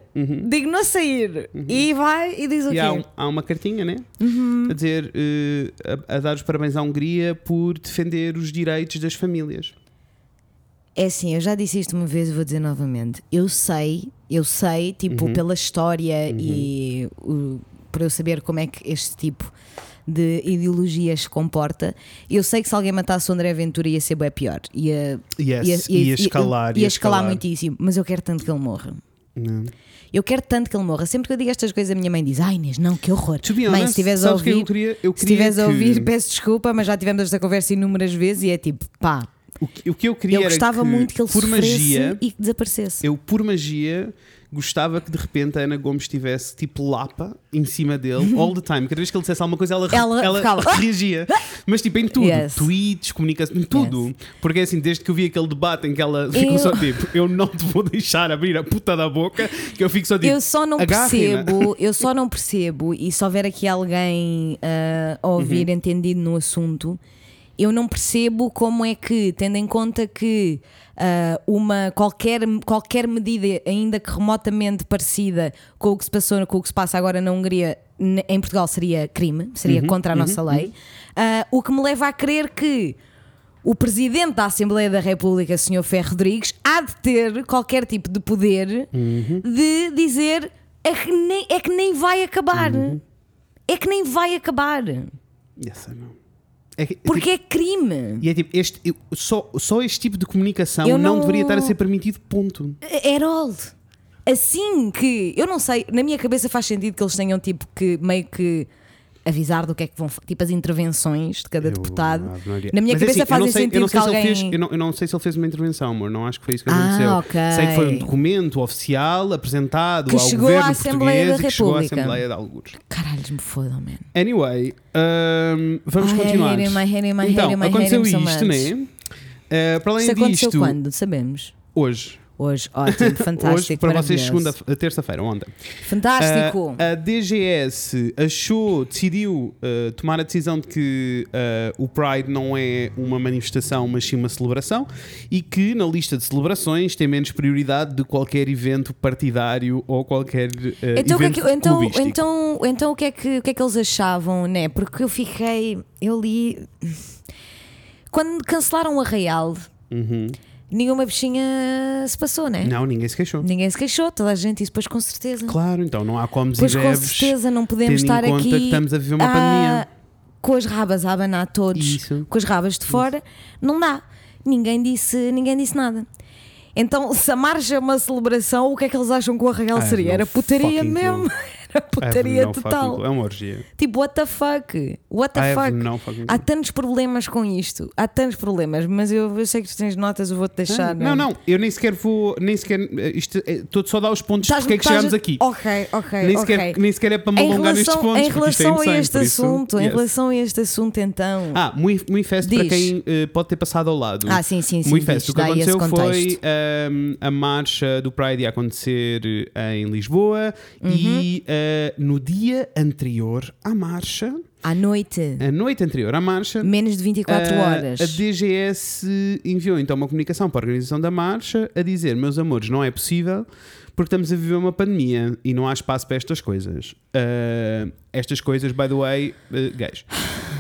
dignou sair e vai e diz o E quê? há, um- há uma cartinha, né? Uhum. A dizer, eh, a, a dar os parabéns à Hungria por defender os direitos das famílias. É assim, eu já disse isto uma vez e vou dizer novamente. Eu sei, eu sei, tipo, Uhum. pela história e o, por eu saber como é que este tipo de ideologia se comporta, eu sei que se alguém matasse o André Ventura ia ser bem pior. Ia, Yes, ia escalar, Ia, ia escalar escalar. muitíssimo, mas eu quero tanto que ele morra. Não. Eu quero tanto que ele morra. Sempre que eu digo estas coisas, a minha mãe diz: Ai, Inês, não, que horror. Mãe, honest, se estiveres a sabes que ouvir, eu queria- eu se queria a que- ouvir, peço desculpa, mas já tivemos esta conversa inúmeras vezes e é tipo, pá, O, que, o que eu queria eu era gostava que, muito que ele por magia, e que desaparecesse. eu por magia gostava que de repente a Ana Gomes estivesse tipo lapa em cima dele all the time. Cada vez que ele dissesse alguma coisa, ela, Ela ela ficava- reagia. Mas tipo em tudo, Yes. tweets, comunicação, em tudo. Porque assim, desde que eu vi aquele debate em que ela ficou Eu- só tipo, eu não te vou deixar abrir a puta da boca, que eu fico só tipo. eu só não percebo, eu só não percebo, e se houver aqui alguém ah, a ouvir Uhum. entendido no assunto, eu não percebo como é que, tendo em conta que ah, uma qualquer, qualquer medida, ainda que remotamente parecida com o que se passou, com o que se passa agora na Hungria, em Portugal seria crime, Uhum, seria contra a nossa lei, ah, o que me leva a crer que o Presidente da Assembleia da República, Sr. Ferro Rodrigues, há de ter qualquer tipo de poder de dizer é que, nem, é que nem vai acabar. É que nem vai acabar. Yes, I É que- Porque é crime. E é tipo, este, eu- só, só este tipo de comunicação não... não- deveria estar a ser permitido, ponto. Harold. Assim que. Eu não sei, na minha cabeça faz sentido que eles tenham tipo que meio que avisar do que é que vão. Tipo as intervenções de cada Eu- deputado. Na minha Mas é cabeça assim, fazem sei- sentido não sei que alguém. fez- eu, não, eu não sei se ele fez uma intervenção, amor. Não acho que foi isso que Ah, aconteceu. ok. Sei que foi um documento oficial apresentado Que ao chegou à governo Assembleia português da e que chegou à República. Assembleia de Algures. Caralhos, me fodam, man. Anyway, ahm, vamos I continuar. him, him, então, him, aconteceu so isto, much. né? Ah, para além Isso aconteceu disto, quando? Sabemos. hoje. Hoje, ótimo, fantástico. hoje, para vocês, segunda, terça-feira, ontem. Fantástico. Ah, a DGS achou, decidiu ah, tomar a decisão de que ah, o Pride não é uma manifestação, mas sim uma celebração e que na lista de celebrações tem menos prioridade de qualquer evento partidário ou qualquer Então, o que é evento que- então, então, então o, que é que, o que é que eles achavam, né? Porque eu fiquei. Eu li. Quando cancelaram o Arraial, Uhum. Nenhuma bichinha se passou, né? Não, ninguém se queixou. Ninguém se queixou, toda a gente, isso depois com certeza. Claro, então não há comes Pois e com certeza não podemos estar aqui que estamos a viver uma ah, pandemia. com as rabas a abanar todos, Isso. com as rabas de fora, não dá. Ninguém disse, ninguém disse nada. Então, se a marcha é uma celebração, o que é que eles acham que o Arraial I have seria? Era putaria mesmo. Era putaria total. fucking. É uma orgia. Tipo, what the fuck? What the fuck? Há tantos problemas com isto. Há tantos problemas, mas eu, eu sei que tu tens notas, eu vou-te deixar. Não, não, eu nem sequer vou, nem sequer, eh, isto, estou só a dar os pontos Estás- porque é que chegámos aqui. Ok, ok. nem, sequer, nem sequer é para me alongar nestes pontos. em é relação a insane, este por isso, assunto, em relação a este assunto, então. Ah, muito, muito fest para quem eh, pode ter passado ao lado. Ah, sim, sim, sim. Muito diz, fest. O que aconteceu foi contexto. ehm, a marcha do Pride ia acontecer eh, em Lisboa Uhum. e eh, no dia anterior à marcha, À noite, a noite anterior à marcha, menos de 24 Ah, horas. A DGS enviou então uma comunicação para a organização da marcha a dizer: Meus amores, não é possível porque estamos a viver uma pandemia e não há espaço para estas coisas. Ah, estas coisas, by the way, uh, gays.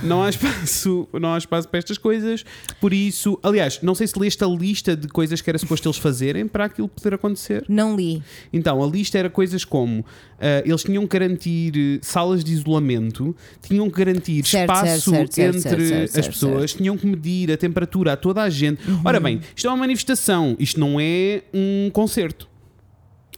Não há, espaço, não há espaço para estas coisas, por isso, aliás, não sei se leste a lista de coisas que era suposto eles fazerem para aquilo poder acontecer. Não li. Então, a lista era coisas como ah, eles tinham que garantir salas de isolamento, tinham que garantir Certo, espaço certo, certo, entre as pessoas, tinham que medir a temperatura a toda a gente. Ora bem, isto é uma manifestação, isto não é um concerto.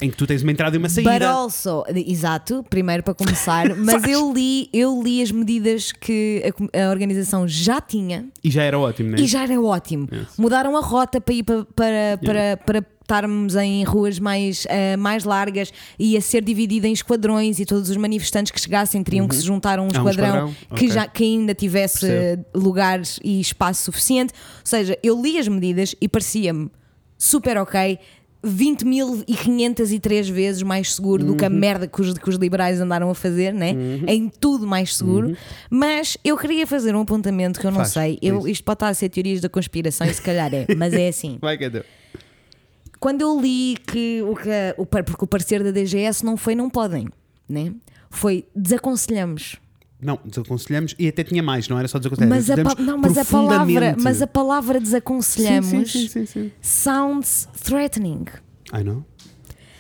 Em que tu tens uma entrada e uma But saída. also, exato, primeiro para começar, mas eu li, eu li as medidas que a a, organização já tinha E já era ótimo, não é? e já era ótimo. Mudaram a rota para ir para, para, para, para estarmos em ruas mais, eh, mais largas e a ser dividida em esquadrões e todos os manifestantes que chegassem teriam que se juntar a um Ah, um esquadrão, esquadrão, que, ok. já, que ainda tivesse Percebo. lugares e espaço suficiente. Ou seja, eu li as medidas e parecia-me super ok. 20.503 vezes mais seguro do que a Uhum. merda que os, que os liberais andaram a fazer, né? em tudo mais seguro. Mas eu queria fazer um apontamento que eu não Faz, sei. Eu, isto pode estar a ser teorias da conspiração e se calhar é, mas é assim. Vai que é. Quando eu li que o, que o porque o parecer da DGS não foi não podem, né? Foi desaconselhamos. Não, desaconselhamos e até tinha mais, não era só desaconselhamos. Mas a, pa- não, mas a palavra, mas a palavra desaconselhamos sim, sim, sim, sim. sounds threatening. I know.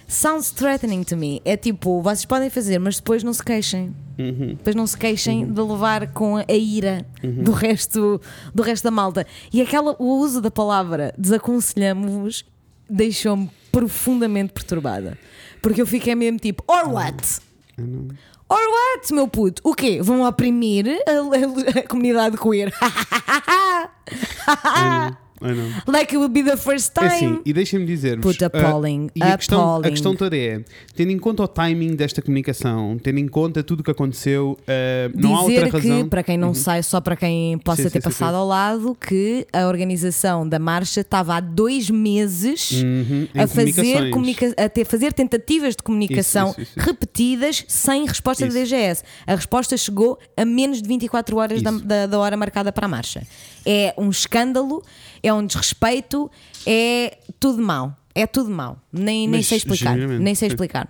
Sounds threatening to me. É tipo, vocês podem fazer, mas depois não se queixem. Uhum. Depois não se queixem de levar com a ira do, resto, do resto da malta. E aquela, o uso da palavra desaconselhamos-vos deixou-me profundamente perturbada. Porque eu fiquei mesmo tipo, or what? Or what, meu puto? O quê? Vão oprimir a, a- a comunidade queer? Like it would be the first É time. assim, e deixem-me dizer-vos. Put ah, e a questão, a questão toda é: tendo em conta o timing desta comunicação, tendo em conta tudo o que aconteceu, ah, não há dizer outra que, razão. para quem não sai, só para quem possa Sim, ter sim, passado sim. ao lado, que a organização da marcha estava há dois meses Uhum, a fazer, comunica a ter, fazer tentativas de comunicação Isso, isso, isso, repetidas sem resposta da DGS. A resposta chegou a menos de 24 horas da, da- da hora marcada para a marcha. É um escândalo, é um desrespeito, é tudo mau. É tudo mau. Nem, nem Mas, sei explicar. Nem sei explicar.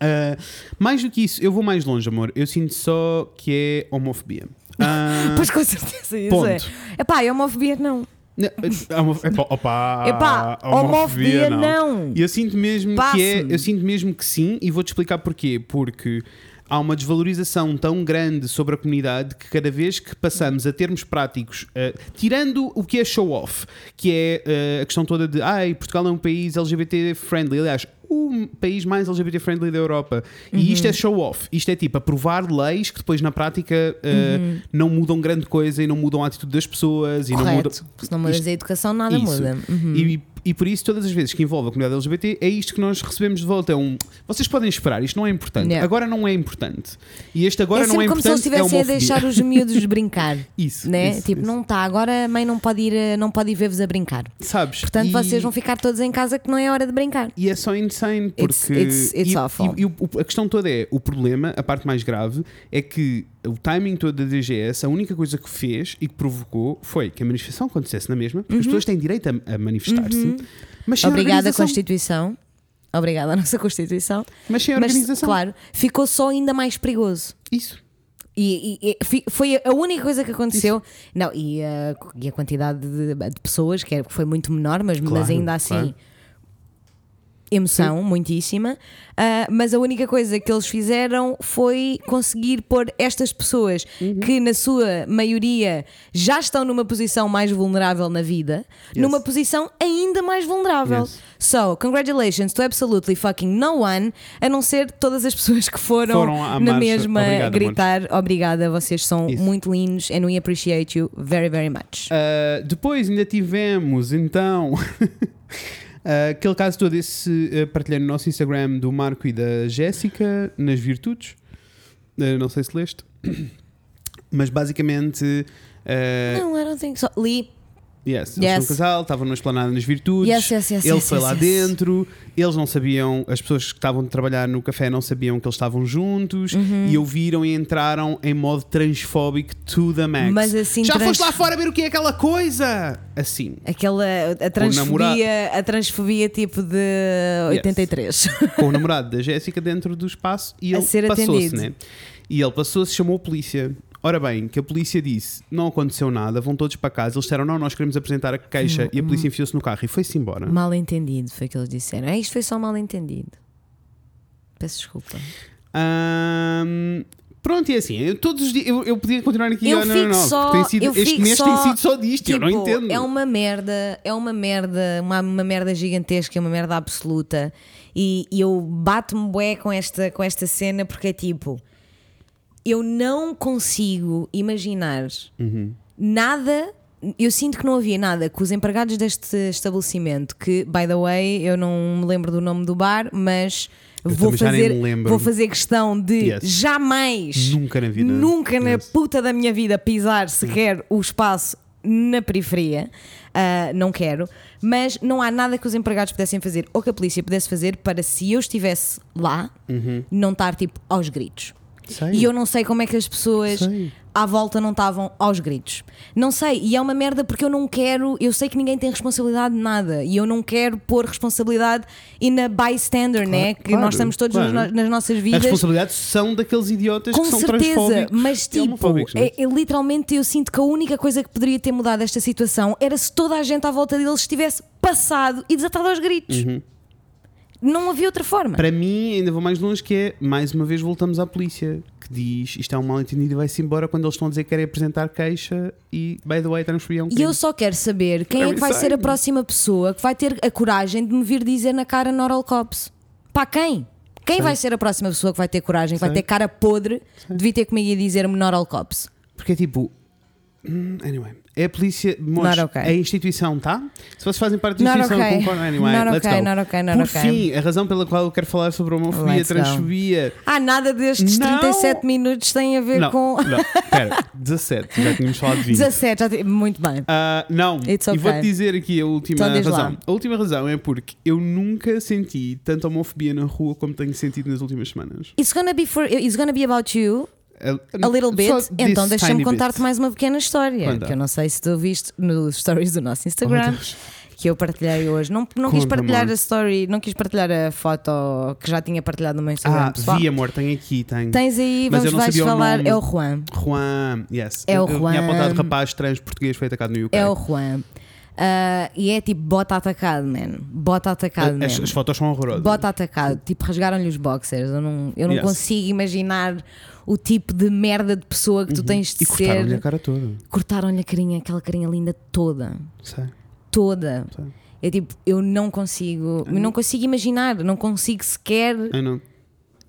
Ah, mais do que isso, eu vou mais longe, amor. Eu sinto só que é homofobia. Ah, Pois com certeza isso ponto. é. Epá, é homofobia não. Não, é homo- Epá, opa, Epá, homofobia não. E Eu sinto mesmo que é, eu sinto mesmo que sim, e vou-te explicar porquê. Porque há uma desvalorização tão grande sobre a comunidade que cada vez que passamos a termos práticos, eh, tirando o que é show-off, que é eh, a questão toda de ai, Portugal é um país LGBT friendly. Aliás, o país mais LGBT friendly da Europa. Uhum. E isto é show off. Isto é tipo aprovar leis que depois na prática uh, não mudam grande coisa e não mudam a atitude das pessoas e não mudam. Uhum. Correto. Se não mudas Isto- a educação, nada Isso. muda. Uhum. E, e por isso, todas as vezes que envolve a comunidade LGBT, é isto que nós recebemos de volta. É um. Vocês podem esperar, isto não é importante. Yeah. Agora não é importante. E este agora é não é sempre como se eles importante. é estivessem a homofobia. deixar os miúdos brincar. Isso. Né? isso, tipo, isso. não está, agora a mãe não pode ir, a- não pode ir ver-vos a brincar. Sabes? Portanto, E- vocês vão ficar todos em casa que não é hora de brincar. E é só insane porque It's- it's- it's e, awful. e- e a questão toda é o problema, a parte mais grave é que o timing todo da DGS, a única coisa que fez e que provocou foi que a manifestação acontecesse na mesma, porque as pessoas têm direito a, a manifestar-se, mas Uhum. Obrigada, organização. Constituição. Obrigada à nossa Constituição. Mas sem Mas, organização. claro, ficou só ainda mais perigoso. Isso. E, e- e foi a única coisa que aconteceu. Não, e a, e a quantidade de, de pessoas, que foi muito menor, mas, mas Claro, ainda assim. claro. Emoção, muitíssima. Ah, mas a única coisa que eles fizeram foi conseguir pôr estas pessoas Uhum. que, na sua maioria, já estão numa posição mais vulnerável na vida, numa posição ainda mais vulnerável. Yes. So, congratulations to absolutely fucking no one, a não ser todas as pessoas que foram, Foram na marcha. mesma Obrigado, gritar obrigada, vocês são Isso. muito lindos and we appreciate you very, very much. Uh, depois ainda tivemos então uh, aquele caso todo esse uh, partilhei no nosso Instagram do Marco e da Jéssica nas virtudes. Uh, não sei se leste, mas basicamente Não, I don't think so. Li. Yes, eles Yes. são um casal, estavam numa esplanada nas virtudes. Yes, yes, yes, ele yes, foi lá dentro, eles não sabiam, as pessoas que estavam a trabalhar no café não sabiam que eles estavam juntos Uhum. e ouviram e entraram em modo transfóbico to the max. Mas assim, Já trans- foste lá fora ver o que é aquela coisa? Assim. Aquela a transfobia, a transfobia tipo de 83. com o namorado da Jéssica dentro do espaço e A ele passou-se, né? E ele passou-se, chamou a polícia. Ora bem, que a polícia disse: não aconteceu nada, vão todos para casa. Eles disseram: não, nós queremos apresentar a queixa. E a polícia enfiou-se no carro e foi-se embora. mal entendido, foi o que eles disseram. É, isto foi só mal entendido. Peço desculpa. Pronto, e assim, eu, todos os dias eu, eu podia continuar aqui Eu ah, não, fico não, não, só- tem sido- eu este fico mês só- tem sido só disto, eu não Tipo, entendo. É uma merda, é uma merda, uma, uma merda gigantesca, é uma merda absoluta. E, e eu bato-me bué com esta, com esta cena porque é tipo, eu não consigo imaginar Uhum. nada. Eu sinto que não havia nada que os empregados deste estabelecimento, que, by the way, eu não me lembro do nome do bar, mas Eu vou fazer, vou fazer questão de Yes. jamais Nunca na vida. nunca na Yes. puta da minha vida pisar sequer o espaço na periferia. Ah, não quero, mas não há nada que os empregados pudessem fazer ou que a polícia pudesse fazer para se eu estivesse lá não estar tipo aos gritos. Sei. E eu não sei como é que as pessoas Sei. à volta não estavam aos gritos. Não sei, e é uma merda porque eu não quero, eu sei que ninguém tem responsabilidade de nada e eu não quero pôr responsabilidade in a bystander, né? Que claro, nós estamos todos claro. nas, nas nossas As vidas. responsabilidades são daqueles idiotas Com que são certeza, mas e tipo, é? é- é literalmente eu sinto que a única coisa que poderia ter mudado esta situação era se toda a gente à volta deles estivesse passado e desatado aos gritos. Uhum. Não havia outra forma. Para mim, ainda vou mais longe, que é, mais uma vez, voltamos à polícia, que diz isto é um mal entendido e vai-se embora quando eles estão a dizer que querem apresentar queixa e, by the way, transferir um E eu só quero saber quem é Very que vai ser a próxima pessoa que vai ter a coragem de me vir dizer na cara Noral Cops. Pá, quem? Quem Sei. vai ser a próxima pessoa que vai ter coragem, que vai Sei. ter cara podre de vir ter comigo e dizer-me Noral Cops? Porque é tipo. Hum, Anyway, é a polícia. Mostra, okay. A instituição está. Se vocês fazem parte da instituição, okay. concordam. Anyway, Not let's okay, go. not okay, not Por okay. fim, a razão pela qual eu quero falar sobre a homofobia, Let's go. transfobia. Ah, nada destes Não. 37 minutos tem a ver Não, com. não, pera, 17, já tínhamos falado de 20. 17, já te- muito bem. Ah, não, It's e okay. vou-te dizer aqui a última Então diz lá. razão. A última razão é porque eu nunca senti tanta homofobia na rua como tenho sentido nas últimas semanas. It's gonna be, for, it's gonna be about you A, a little bit. Então deixa-me contar-te mais uma pequena história. Conta. Que eu não sei se tu viste nos stories do nosso Oh, Instagram. Deus. que eu partilhei hoje. Não, não quis partilhar amor. a story, não quis partilhar a foto que já tinha partilhado no meu Instagram. Ah, pessoal. vi amor, tem aqui, tem. Tens aí, Mas vamos eu vais falar. É o Juan. Juan, yes. É eu, o eu Juan. tinha apontado rapaz trans português foi atacado no UK. É o Juan. Ah, e é tipo bota atacado, man. Bota atacado, as, man. as fotos são horrorosas. Bota atacado, tipo rasgaram-lhe os boxers. Eu não, eu não Yes. consigo imaginar o tipo de merda de pessoa que tu tens de Uhum. e cortaram-lhe a ser. cara toda. Cortaram-lhe a carinha, aquela carinha linda toda. Sei. Toda. Sei. É tipo, eu não consigo, eu não consigo imaginar, não consigo sequer Eu não.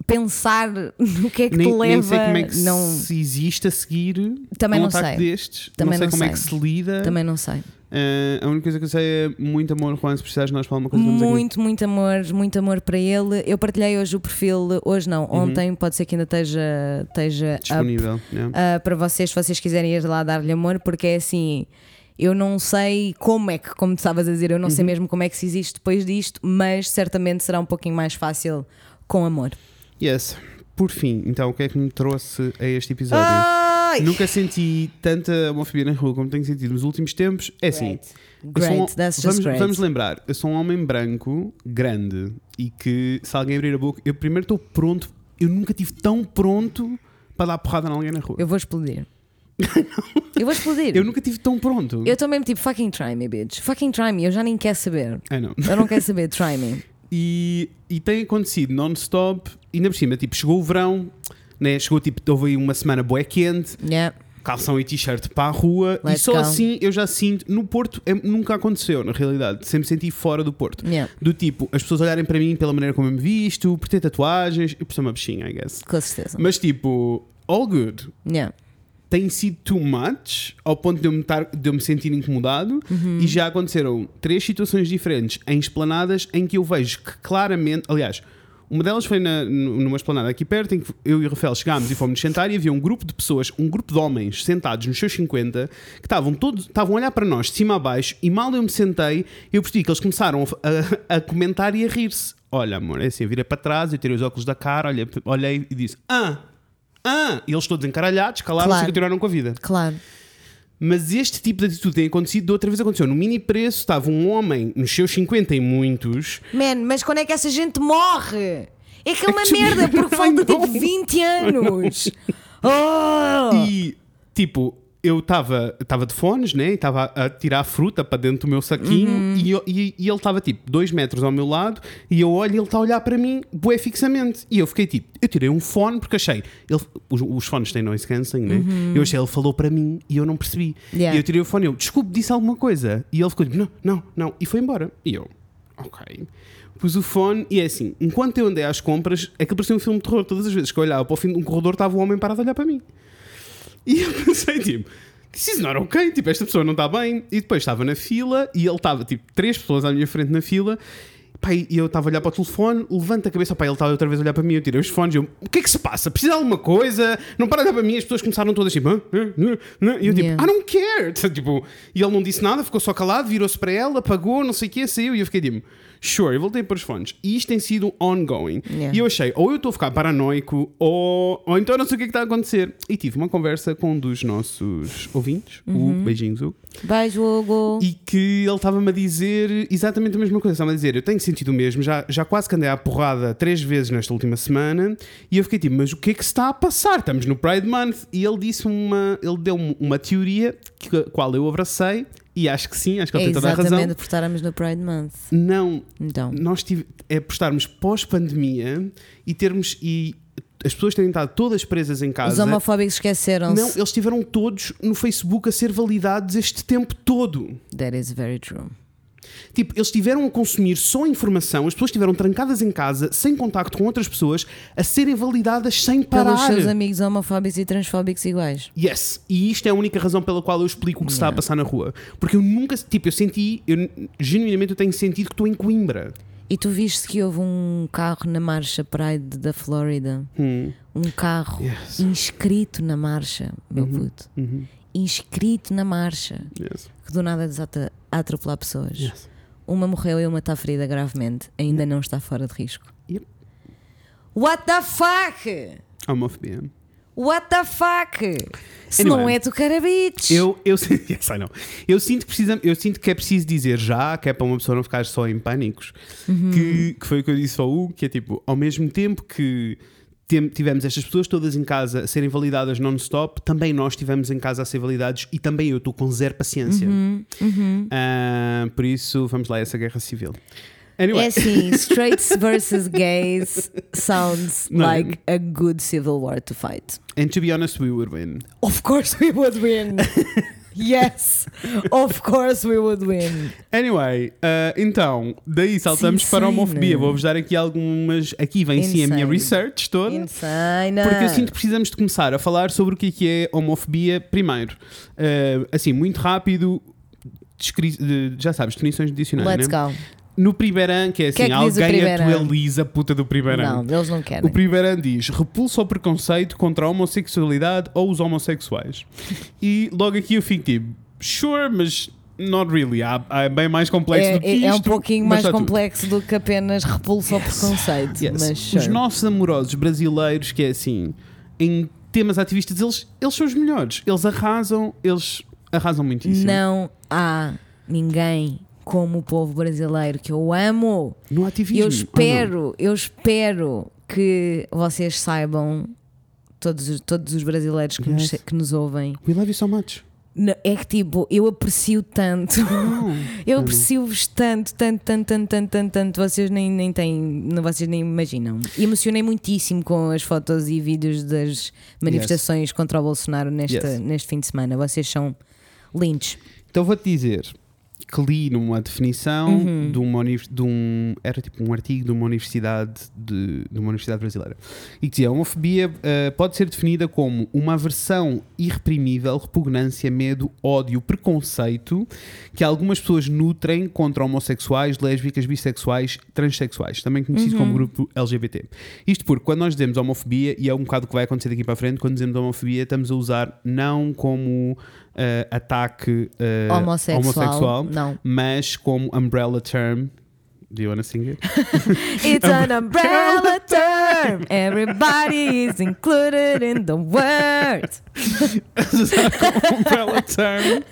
pensar no que é que Nem, te leva. nem sei como é que não, se existe a seguir Também um não sei. destes. Também não sei não como é sei. que se lida. também não sei. Eh, a única coisa que eu sei é muito amor, Juan, se precisares de nós para alguma coisa, estamos aqui. Muito, muito amor, muito amor para ele. Eu partilhei hoje o perfil, hoje não, ontem, pode ser que ainda esteja, esteja up, Disponível. yeah. uh, para vocês, se vocês quiserem ir lá dar-lhe amor, porque é assim. Eu não sei como é que, como tu estavas a dizer, eu não Uhum. sei mesmo como é que se existe depois disto, mas certamente será um pouquinho mais fácil com amor. Yes. Por fim, então, o que é que me trouxe a este episódio? Nunca senti tanta homofobia na rua como tenho sentido nos últimos tempos. É assim. eu sou um- Great, that's just vamos, great. vamos lembrar, eu sou um homem branco, grande, e que se alguém abrir a boca, eu primeiro estou pronto. Eu nunca tive tão pronto para dar porrada em alguém na rua. Eu vou explodir. eu vou explodir. Eu nunca tive tão pronto. Eu mesmo tipo, fucking try me, bitch. Fucking try me. Eu já nem quero saber. Eu não quero saber, try me. E, e tem acontecido non-stop, e ainda por cima, tipo, chegou o verão, né? chegou tipo, houve aí uma semana bué quente, Yeah. calção e t-shirt para a rua, Let's e só go. assim eu já sinto. No Porto é- nunca aconteceu, na realidade, sempre senti fora do Porto. Yeah. Do tipo, as pessoas olharem para mim pela maneira como eu me visto, por ter tatuagens, e por ser uma bichinha, I guess. Com certeza. Mas tipo, all good. Yeah. Tem sido too much ao ponto de eu me, tar- de eu me sentir incomodado Uhum. e já aconteceram três situações diferentes em esplanadas em que eu vejo que claramente, aliás, uma delas foi na, nu- numa esplanada aqui perto em que eu e o Rafael chegámos e fomos sentar e havia um grupo de pessoas, um grupo de homens sentados nos seus 50 que estavam todos, estavam a olhar para nós de cima a baixo e mal eu me sentei eu percebi que eles começaram a, a- comentar e a rir-se. Olha amor, é assim, eu virei para trás, eu tirei os óculos da cara, olhei, olhei e disse ah, ah, e eles todos encaralhados, calaram-se Claro. e continuaram com a vida. Claro. Mas este tipo de atitude tem acontecido, de outra vez aconteceu. No mini preço estava um homem nos seus 50 e muitos. Man, mas quando é que essa gente morre? É que é uma que- merda, porque falta tipo know. 20 anos. Oh! E tipo, eu estava de fones, né? E estava a tirar fruta para dentro do meu saquinho. Uhum. E, eu- e- e ele estava tipo dois metros ao meu lado. E eu olho e ele está a olhar para mim, bué fixamente. E eu fiquei tipo, eu tirei um fone porque achei. Ele, os, os fones têm noise cancelling, né? Eu achei, ele falou para mim e eu não percebi. Uhum. Yeah. E eu tirei o fone e eu, desculpe, disse alguma coisa. E ele ficou tipo, não, não, não. E foi embora. E eu, ok. Pus o fone e é assim, enquanto eu andei às compras, aquilo parecia um filme de terror. Todas as vezes que eu olhava para o fim de um corredor, estava um homem parado a olhar para mim. E eu pensei, tipo, this is not okay, tipo, esta pessoa não está bem. E depois estava na fila e ele estava, tipo, três pessoas à minha frente na fila. Pá, e eu estava a olhar para o telefone, levanta a cabeça, pá, ele estava outra vez a olhar para mim, eu tirei os fones, eu, o que é que se passa? Precisa de alguma coisa? Não para de olhar para mim, as pessoas começaram todas tipo, "Hã? Hã? Hã? Hã?" e eu tipo, Yeah. I don't care. Tipo, e ele não disse nada, ficou só calado, virou-se para ela, apagou, não sei o que, saiu, e eu fiquei tipo, sure, eu voltei para os fones. E isto tem sido ongoing. Yeah. E eu achei, ou eu estou a ficar paranoico, ou, ou então não sei o que é que está a acontecer. E tive uma conversa com um dos nossos ouvintes, o Beijinhos Hugo, Beijo, Hugo. e que ele estava-me a dizer exatamente a mesma coisa. Estava a dizer, eu tenho sentido o mesmo, já, já quase que andei à porrada três vezes nesta última semana, e eu fiquei tipo, mas o que é que se está a passar? Estamos no Pride Month. E ele disse uma, ele deu-me uma teoria, que, qual eu abracei, e acho que sim, acho que ele É tem toda a razão. exatamente por estarmos no Pride Month. Não, Então. nós tive, é por estarmos pós-pandemia e termos. E as pessoas terem estado todas presas em Os casa. homofóbicos esqueceram-se. Não, eles estiveram todos no Facebook a ser validados este tempo todo. That is very true. Tipo, eles estiveram a consumir só informação, as pessoas estiveram trancadas em casa, sem contacto com outras pessoas, a serem validadas sem Pelos parar. seus amigos homofóbicos e transfóbicos iguais. Yes, e isto é a única razão pela qual eu explico o que se está a passar na rua. Porque eu nunca, tipo, eu senti, eu, genuinamente eu tenho sentido que estou em Coimbra. E tu viste que houve um carro na marcha Pride da Flórida? Hum. Um carro Yes. inscrito na marcha, meu puto. Uhum. Inscrito na marcha. Yes. Que do nada desata a atropelar pessoas. Yes. Uma morreu e uma está ferida gravemente. Ainda não está fora de risco. Yep. What the fuck? Homofobia. What the fuck? Se Anyway. não é tu carabites. Eu, eu, yes, I know. eu, sinto que precisa, eu sinto que é preciso dizer já, que é para uma pessoa não ficar só em pânicos, que, que foi o que eu disse ao Hugo, que é tipo, ao mesmo tempo que tivemos estas pessoas todas em casa a serem validadas non-stop, também nós estivemos em casa a ser validados e também eu estou com zero paciência. Ah, por isso, vamos lá essa guerra civil. Anyway, É assim, straights versus gays sounds like a good civil war to fight. and to be honest, we would win. Of course we would win. Yes, of course we would win. Anyway, uh, então, daí saltamos Sim, para a homofobia. Vou-vos dar aqui algumas. Aqui vem sim a minha Insane. research toda. Insane. Porque eu sinto que precisamos de começar a falar sobre o que é, que é homofobia primeiro. Uh, assim, muito rápido, já sabes, definições de dicionário, Let's né? go. No primeiro ano, que é assim, que é que o alguém atualiza a puta do primeiro Não, ano. eles não O querem. primeiro ano diz repulso ao preconceito contra a homossexualidade ou os homossexuais. E logo aqui eu fico tipo, sure, mas not really. Há, há bem mais complexo É, do que é- isto. é um pouquinho mais está tudo. complexo do que apenas repulso ao preconceito. Yes. Mas Os sure. nossos amorosos brasileiros, que é assim, em temas ativistas, eles, eles são os melhores. Eles arrasam, eles arrasam muitíssimo. não há ninguém como o povo brasileiro que eu amo. No ativismo. eu espero, eu espero que vocês saibam, todos, os- todos os brasileiros que, nos, Yes. que nos ouvem, We love you so much. é que tipo, eu aprecio tanto. Eu aprecio-vos tanto, tanto, tanto, tanto, tanto, tanto, tanto, vocês nem, nem têm, não, vocês nem imaginam. E emocionei muitíssimo com as fotos e vídeos das manifestações contra o Bolsonaro neste, Yes. neste fim de semana. Vocês são lindos. Então vou-te dizer que li numa definição Uhum. de, uma, de um. Era tipo um artigo de uma universidade, de, de uma universidade brasileira. E que dizia: a homofobia eh, pode ser definida como uma aversão irreprimível, repugnância, medo, ódio, preconceito que algumas pessoas nutrem contra homossexuais, lésbicas, bissexuais, transexuais, também conhecido Uhum. como grupo LGBT. Isto porque quando nós dizemos homofobia, e é um bocado o que vai acontecer daqui para a frente, quando dizemos homofobia, estamos a usar não como ataque eh, homossexual. homossexual, Não. mas como umbrella term. Do you wanna sing it? It's an umbrella term. Everybody is included in the word. umbrella term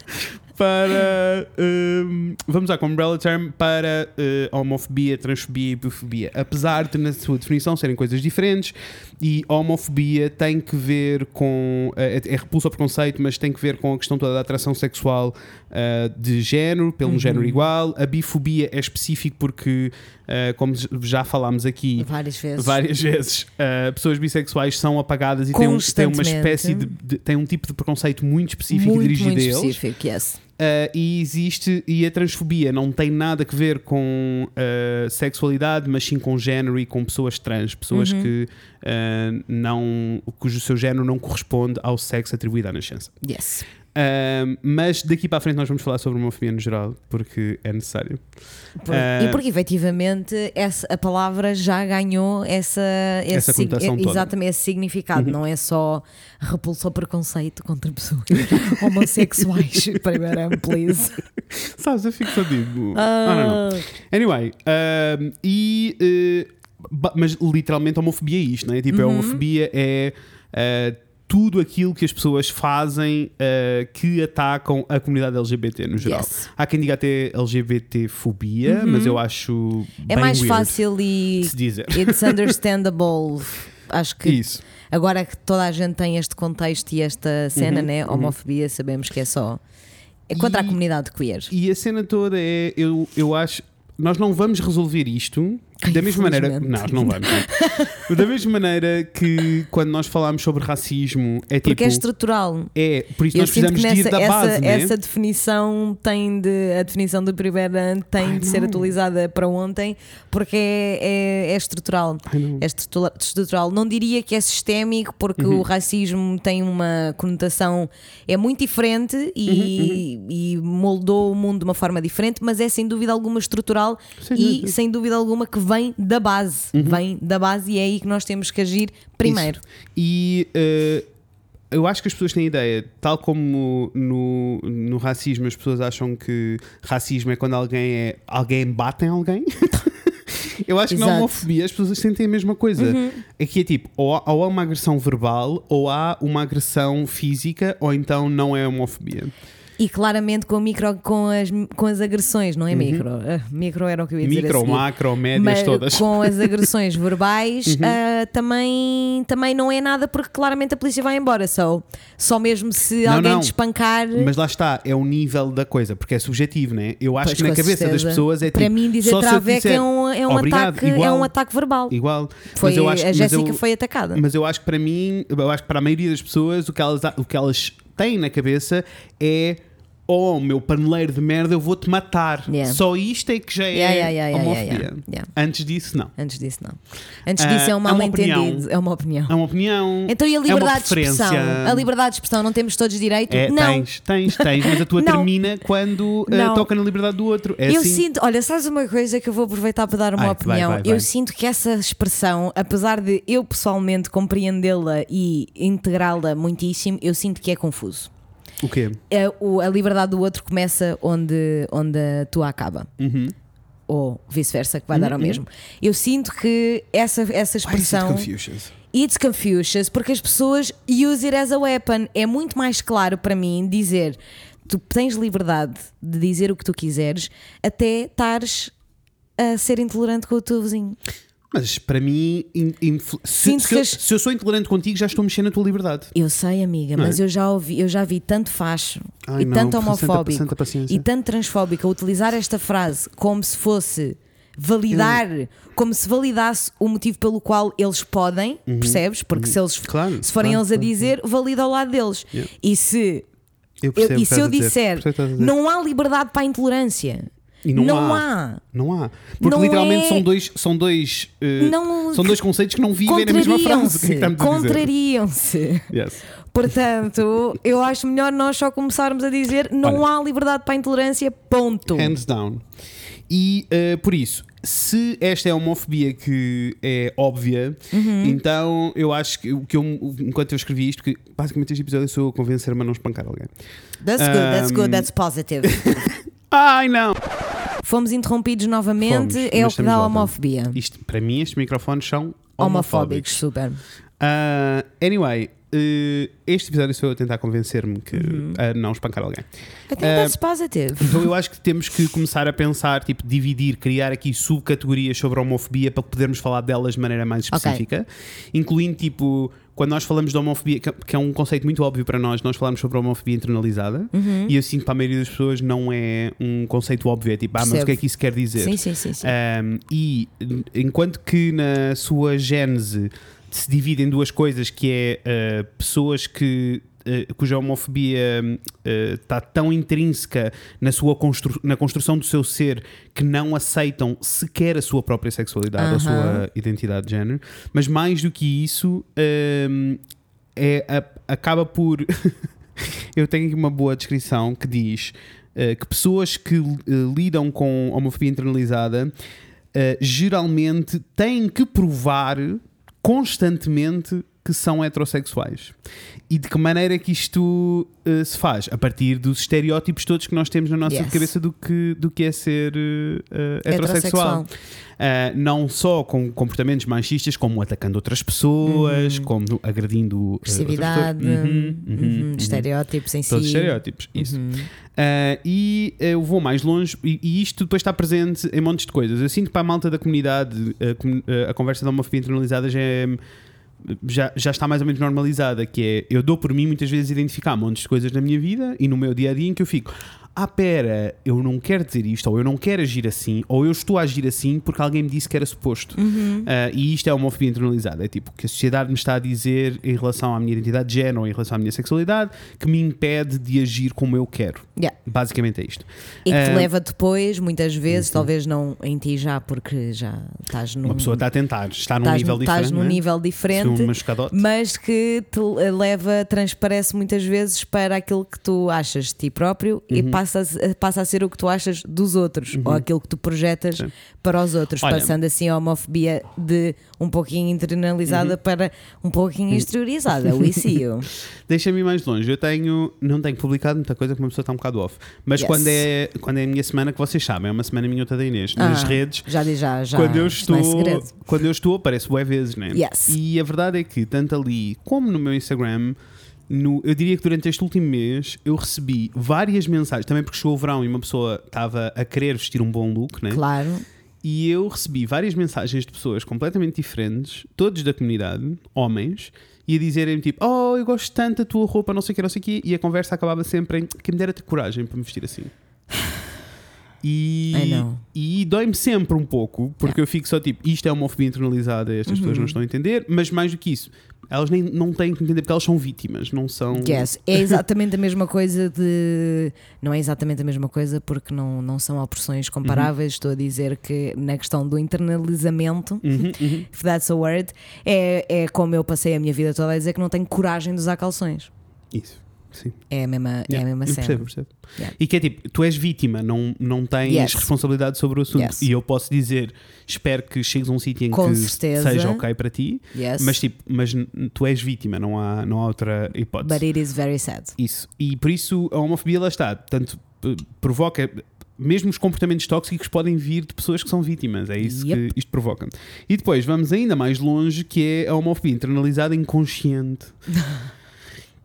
para. hum, vamos usar como umbrella term para eh, homofobia, transfobia e bifobia. Apesar de, na sua definição, serem coisas diferentes, e homofobia tem que ver com. eh, é, é repulso ao preconceito, mas tem que ver com a questão toda da atração sexual eh, de género, pelo Uhum. género igual. A bifobia é específico porque, eh, como já falámos aqui. Várias vezes. Várias vezes uh, pessoas bissexuais são apagadas e têm, um, têm uma espécie de, de- têm um tipo de preconceito muito específico muito, dirigido muito a eles. específico, yes. Uh, e existe, e a transfobia não tem nada a ver com uh, sexualidade, mas sim com género e com pessoas trans, pessoas Uhum. que uh, não, cujo seu género não corresponde ao sexo atribuído à nascença. Yes. Uh, mas daqui para a frente nós vamos falar sobre homofobia no geral, porque é necessário. Por- Eh, e porque efetivamente essa, a palavra já ganhou essa, esse, Essa sig- exatamente esse significado. Não é só repulso ao preconceito contra pessoas homossexuais. Primeiro, ano, please. Sabes, eu fico só digo. Ah, não. Anyway, um, e. ba- mas literalmente homofobia é isto, não é? Tipo, a Uhum. homofobia é. eh, tudo aquilo que as pessoas fazem eh, que atacam a comunidade LGBT no geral. Yes. Há quem diga até LGBT-fobia, mas eu acho. É mais fácil e se dizer. it's understandable. Acho que Isso. agora que toda a gente tem este contexto e esta cena, né? Homofobia, sabemos que é só. É contra E- a comunidade queer. E a cena toda é. Eu, eu acho. Nós não vamos resolver isto da mesma maneira. Não, não vamos. não. da mesma maneira que quando nós falamos sobre racismo, é Porque tipo. é estrutural. É, por isso Eu nós precisamos de ir nessa, da essa, base, né? essa definição tem de a definição do primeiro ano tem Ai, de ser não. atualizada para ontem porque é, é, é estrutural. Ai, não. É estrutura- estrutural. Não diria que é sistémico porque Uhum. o racismo tem uma conotação é muito diferente e, Uhum, e moldou o mundo de uma forma diferente, mas é sem dúvida alguma estrutural Sem e dúvida. Uhum. sem dúvida alguma que vem da base. Vem da base e é aí que nós temos que agir primeiro. E eh, eu acho que as pessoas têm ideia, tal como no, no racismo as pessoas acham que racismo é quando alguém é alguém bate em alguém. Eu acho que na Exato. Uhum. homofobia as pessoas sentem a mesma coisa. Aqui é tipo, ou há, ou há uma agressão verbal, ou há uma agressão física, ou então não é homofobia. E claramente com, micro, com, as, com as agressões, não é micro? Ah, micro era o que eu ia dizer. a Uhum. Micro, macro, médias, Mas todas. Uhum. com as agressões verbais ah, também, também não é nada porque claramente a polícia vai embora. Só, só mesmo se Não, alguém não. te espancar. Mas lá está, é o nível da coisa, porque é subjetivo, né? Eu acho Pois, que na cabeça das certeza. pessoas é tipo. Para mim, dizer traveco disser, é um, é, um "Obrigado", ataque, é um ataque verbal. Igual. Foi, mas eu acho, a Jéssica eu- foi atacada. Mas eu acho que para mim, eu acho que para a maioria das pessoas, o que elas, o que elas têm na cabeça é oh, meu paneleiro de merda, eu vou-te matar. Yeah. Só isto é que já é Yeah, yeah, homofobia. Antes disso, não. Antes disso, não. Antes Ah, disso é um é mal entendido. opinião. É uma opinião. É uma opinião. Então e a é liberdade de expressão? A liberdade de expressão não temos todos direito? É, não. tens, tens, tens, mas a tua termina quando Não. toca na liberdade do outro. É eu assim. sinto, olha, sabes uma coisa que eu vou aproveitar para dar uma opinião? vai, vai. Eu sinto que essa expressão, apesar de eu pessoalmente compreendê-la e integrá-la muitíssimo, eu sinto que é confuso. O quê? É, o- a liberdade do outro começa onde, onde a tua acaba. Uhum. Ou vice-versa, que vai dar ao mesmo. Eu sinto que essa, essa expressão. Confucius. It's Confucius, porque as pessoas use it as a weapon. É muito mais claro para mim dizer tu tens liberdade de dizer o que tu quiseres até estares a ser intolerante com o teu vizinho. Mas para mim, in- se, eu, se eu sou intolerante contigo, já estou a mexer na tua liberdade. Eu sei, amiga, Não é? mas eu já ouvi, eu já vi tanto facho Ai, e não, tanto homofóbico santa e tanto transfóbico a utilizar esta frase como se fosse validar, como se validasse o motivo pelo qual eles podem, percebes? Porque se eles Uhum. Claro, se forem claro, eles a claro. dizer, valida ao lado deles. Yeah. E se Eu eu, percebo o e se eu dizer. disser, não há liberdade para a intolerância. E não, não há. há. Não há. Porque Não literalmente é- são dois, são dois, eh, Não- são dois conceitos que não vivem na mesma frase. O que é que Contrariam-se. estamos a dizer? Contrariam-se. Yes. Portanto, eu acho melhor nós só começarmos a dizer não há liberdade para a intolerância, ponto. Hands down. E eh, por isso, se esta é a homofobia que é óbvia, Uhum. então eu acho que o que eu, enquanto eu escrevi isto, que basicamente este episódio sou eu a convencer-me a não espancar alguém. That's good, that's Um, good, that's positive. Ai não! Fomos interrompidos novamente, Fomos, é o que dá a volta. homofobia. Isto, para mim, estes microfones são Homofóbicos, homofóbicos. super. Ah, anyway, eh, este episódio sou eu a tentar convencer-me que a não espancar alguém. I think Uh, that's positive. Então eu acho que temos que começar a pensar, tipo, dividir, criar aqui subcategorias sobre a homofobia para podermos falar delas de maneira mais específica, incluindo tipo. Quando nós falamos de homofobia, que é um conceito muito óbvio para nós, nós falamos sobre a homofobia internalizada Uhum. e eu sinto que para a maioria das pessoas não é um conceito óbvio, é tipo, ah, mas o Percebo. que é que isso quer dizer? Sim, sim, sim. sim. Um, e enquanto que na sua gênese se divide em duas coisas, que é uh, pessoas que uh, cuja homofobia está tão intrínseca na sua constru na construção do seu ser que não aceitam sequer a sua própria sexualidade, a sua identidade de género, mas mais do que isso um, é, a- acaba por eu tenho aqui uma boa descrição que diz eh, que pessoas que eh, lidam com homofobia internalizada eh, geralmente têm que provar constantemente que são heterossexuais. E de que maneira é que isto eh, se faz? A partir dos estereótipos todos que nós temos na nossa Yes. cabeça do que, do que é ser eh, heterossexual. Heterossexual. Uh, não só com comportamentos machistas, como atacando outras pessoas, como agredindo uh, Agressividade. Uhum, uhum, uhum, uhum. estereótipos em Todos si. estereótipos, isso. Uhum. Uh, e eu vou mais longe, e, e isto depois está presente em montes de coisas. Eu sinto que para a malta da comunidade a, a conversa da homofobia internalizada já é. Já, já está mais ou menos normalizada, que é eu dou por mim muitas vezes identificar montes de coisas na minha vida e no meu dia a dia em que eu fico, ah, pera, eu não quero dizer isto, ou eu não quero agir assim, ou eu estou a agir assim porque alguém me disse que era suposto. Uhum. Uh, e isto é uma homofobia internalizada. É tipo que a sociedade me está a dizer em relação à minha identidade de género ou em relação à minha sexualidade que me impede de agir como eu quero. Yeah. Basicamente é isto. E que te Ah, leva depois, muitas vezes, talvez não em ti já, porque já estás num, Uma pessoa está a tentar, está num estás, nível estás diferente. num não é? nível diferente, mas que te leva, transparece muitas vezes para aquilo que tu achas de ti próprio e Uhum. Passa, a- passa a ser o que tu achas dos outros ou aquilo que tu projetas Sim. para os outros, Olha- passando assim a homofobia de um pouquinho internalizada Uhum. para um pouquinho exteriorizada. We see you. Deixa-me ir mais longe. Eu tenho, não tenho publicado muita coisa porque uma pessoa está um bocado off. Mas Yes. quando, é, quando é a minha semana, que vocês sabem, é uma semana minha outra da Inês, nas Ah, redes. Já já, já. quando eu é estou, segredo. quando eu estou, aparece bué vezes, né? Yes. E a verdade é que tanto ali como no meu Instagram, no- eu diria que durante este último mês eu recebi várias mensagens, também porque chegou o verão e uma pessoa estava a querer vestir um bom look, né? Claro. E eu recebi várias mensagens de pessoas completamente diferentes, todos da comunidade, homens, e a dizerem tipo, oh, eu gosto tanto da tua roupa, não sei o que, não sei o que, e a conversa acabava sempre em que me dera ter coragem para me vestir assim. E, e dói-me sempre um pouco, porque eu fico só tipo, isto é uma homofobia internalizada, estas pessoas não Uhum. estão a entender, mas mais do que isso, elas nem, não têm que entender porque elas são vítimas, não são. Yes. É exatamente a mesma coisa de. Não é exatamente a mesma coisa porque não, não são opressões comparáveis. Estou a dizer que na questão do internalizamento, Uhum, uhum. if that's a word, é, é como eu passei a minha vida toda a dizer que não tenho coragem de usar calções. Isso, sim. É a mesma, é a Yeah, mesma eu cena. percebo, percebo. Yeah. E que é tipo, tu és vítima, não, não tens Yes. responsabilidade sobre o assunto. Yes. E eu posso dizer, espero que chegues a um sítio em Com que certeza. seja ok para ti, Yes. mas tipo, mas tu és vítima, não há, não há outra hipótese. But it is very sad. Isso. E por isso a homofobia lá está. Portanto, provoca. Mesmo os comportamentos tóxicos podem vir de pessoas que são vítimas. É isso Yep. que isto provoca. E depois vamos ainda mais longe, que é a homofobia internalizada inconsciente.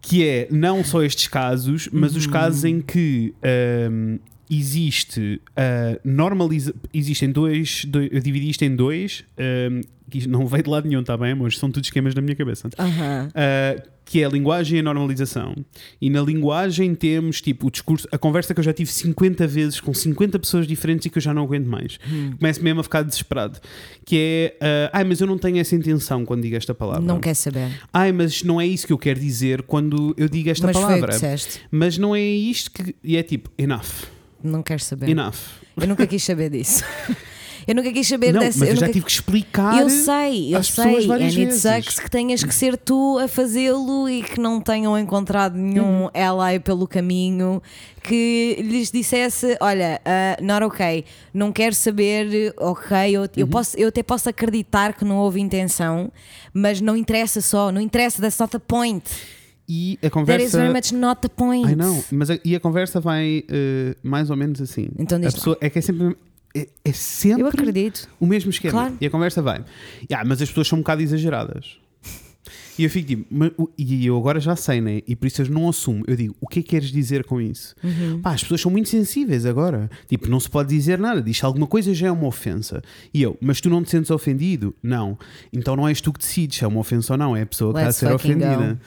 que é não só estes casos, mas os casos em que ahm, existe a normaliza existem dois, dois eu dividi isto em dois ahm, que não veio de lado nenhum, está bem, mas são tudo esquemas na minha cabeça. Uh, que é a linguagem e a normalização. E na linguagem temos tipo o discurso, a conversa que eu já tive 50 vezes com 50 pessoas diferentes e que eu já não aguento mais. Começo mesmo a ficar desesperado. Que é, uh, ai, mas eu não tenho essa intenção quando digo esta palavra. Não quer saber. Ai, mas não é isso que eu quero dizer quando eu digo esta Mas foi o que palavra. Mas não é isto que. E é tipo, enough. Não quero saber. Enough. Eu nunca quis saber disso. Eu nunca quis saber Não, dessa. mas eu, já nunca- tive que explicar. Eu sei, eu sei. And it sucks que tenhas que ser tu a fazê-lo e que não tenham encontrado nenhum Uhum. ally pelo caminho que lhes dissesse: Olha, uh, not ok, não quero saber, ok, eu, Uhum. eu, posso, eu até posso acreditar que não houve intenção, mas não interessa só, não interessa, that's not the point. E a That is conversa. very much not the point. Ai não, mas a, e a conversa vai uh, mais ou menos assim. Então diz a pessoa, é que é sempre. É, é sempre Eu acredito. o mesmo esquema. Claro. E a conversa vai. "Ya, mas as pessoas são um bocado exageradas. E eu fico tipo, "Mas o- e eu agora já sei, né? E por isso eu não assumo. Eu digo, o que é que queres dizer com isso? Uhum. Pá, as pessoas são muito sensíveis agora. Tipo, não se pode dizer nada. Diz alguma coisa já é uma ofensa. E eu, mas tu não te sentes ofendido? Não. Então não és tu que decides se é uma ofensa ou não. É a pessoa que Let's está a ser ofendida.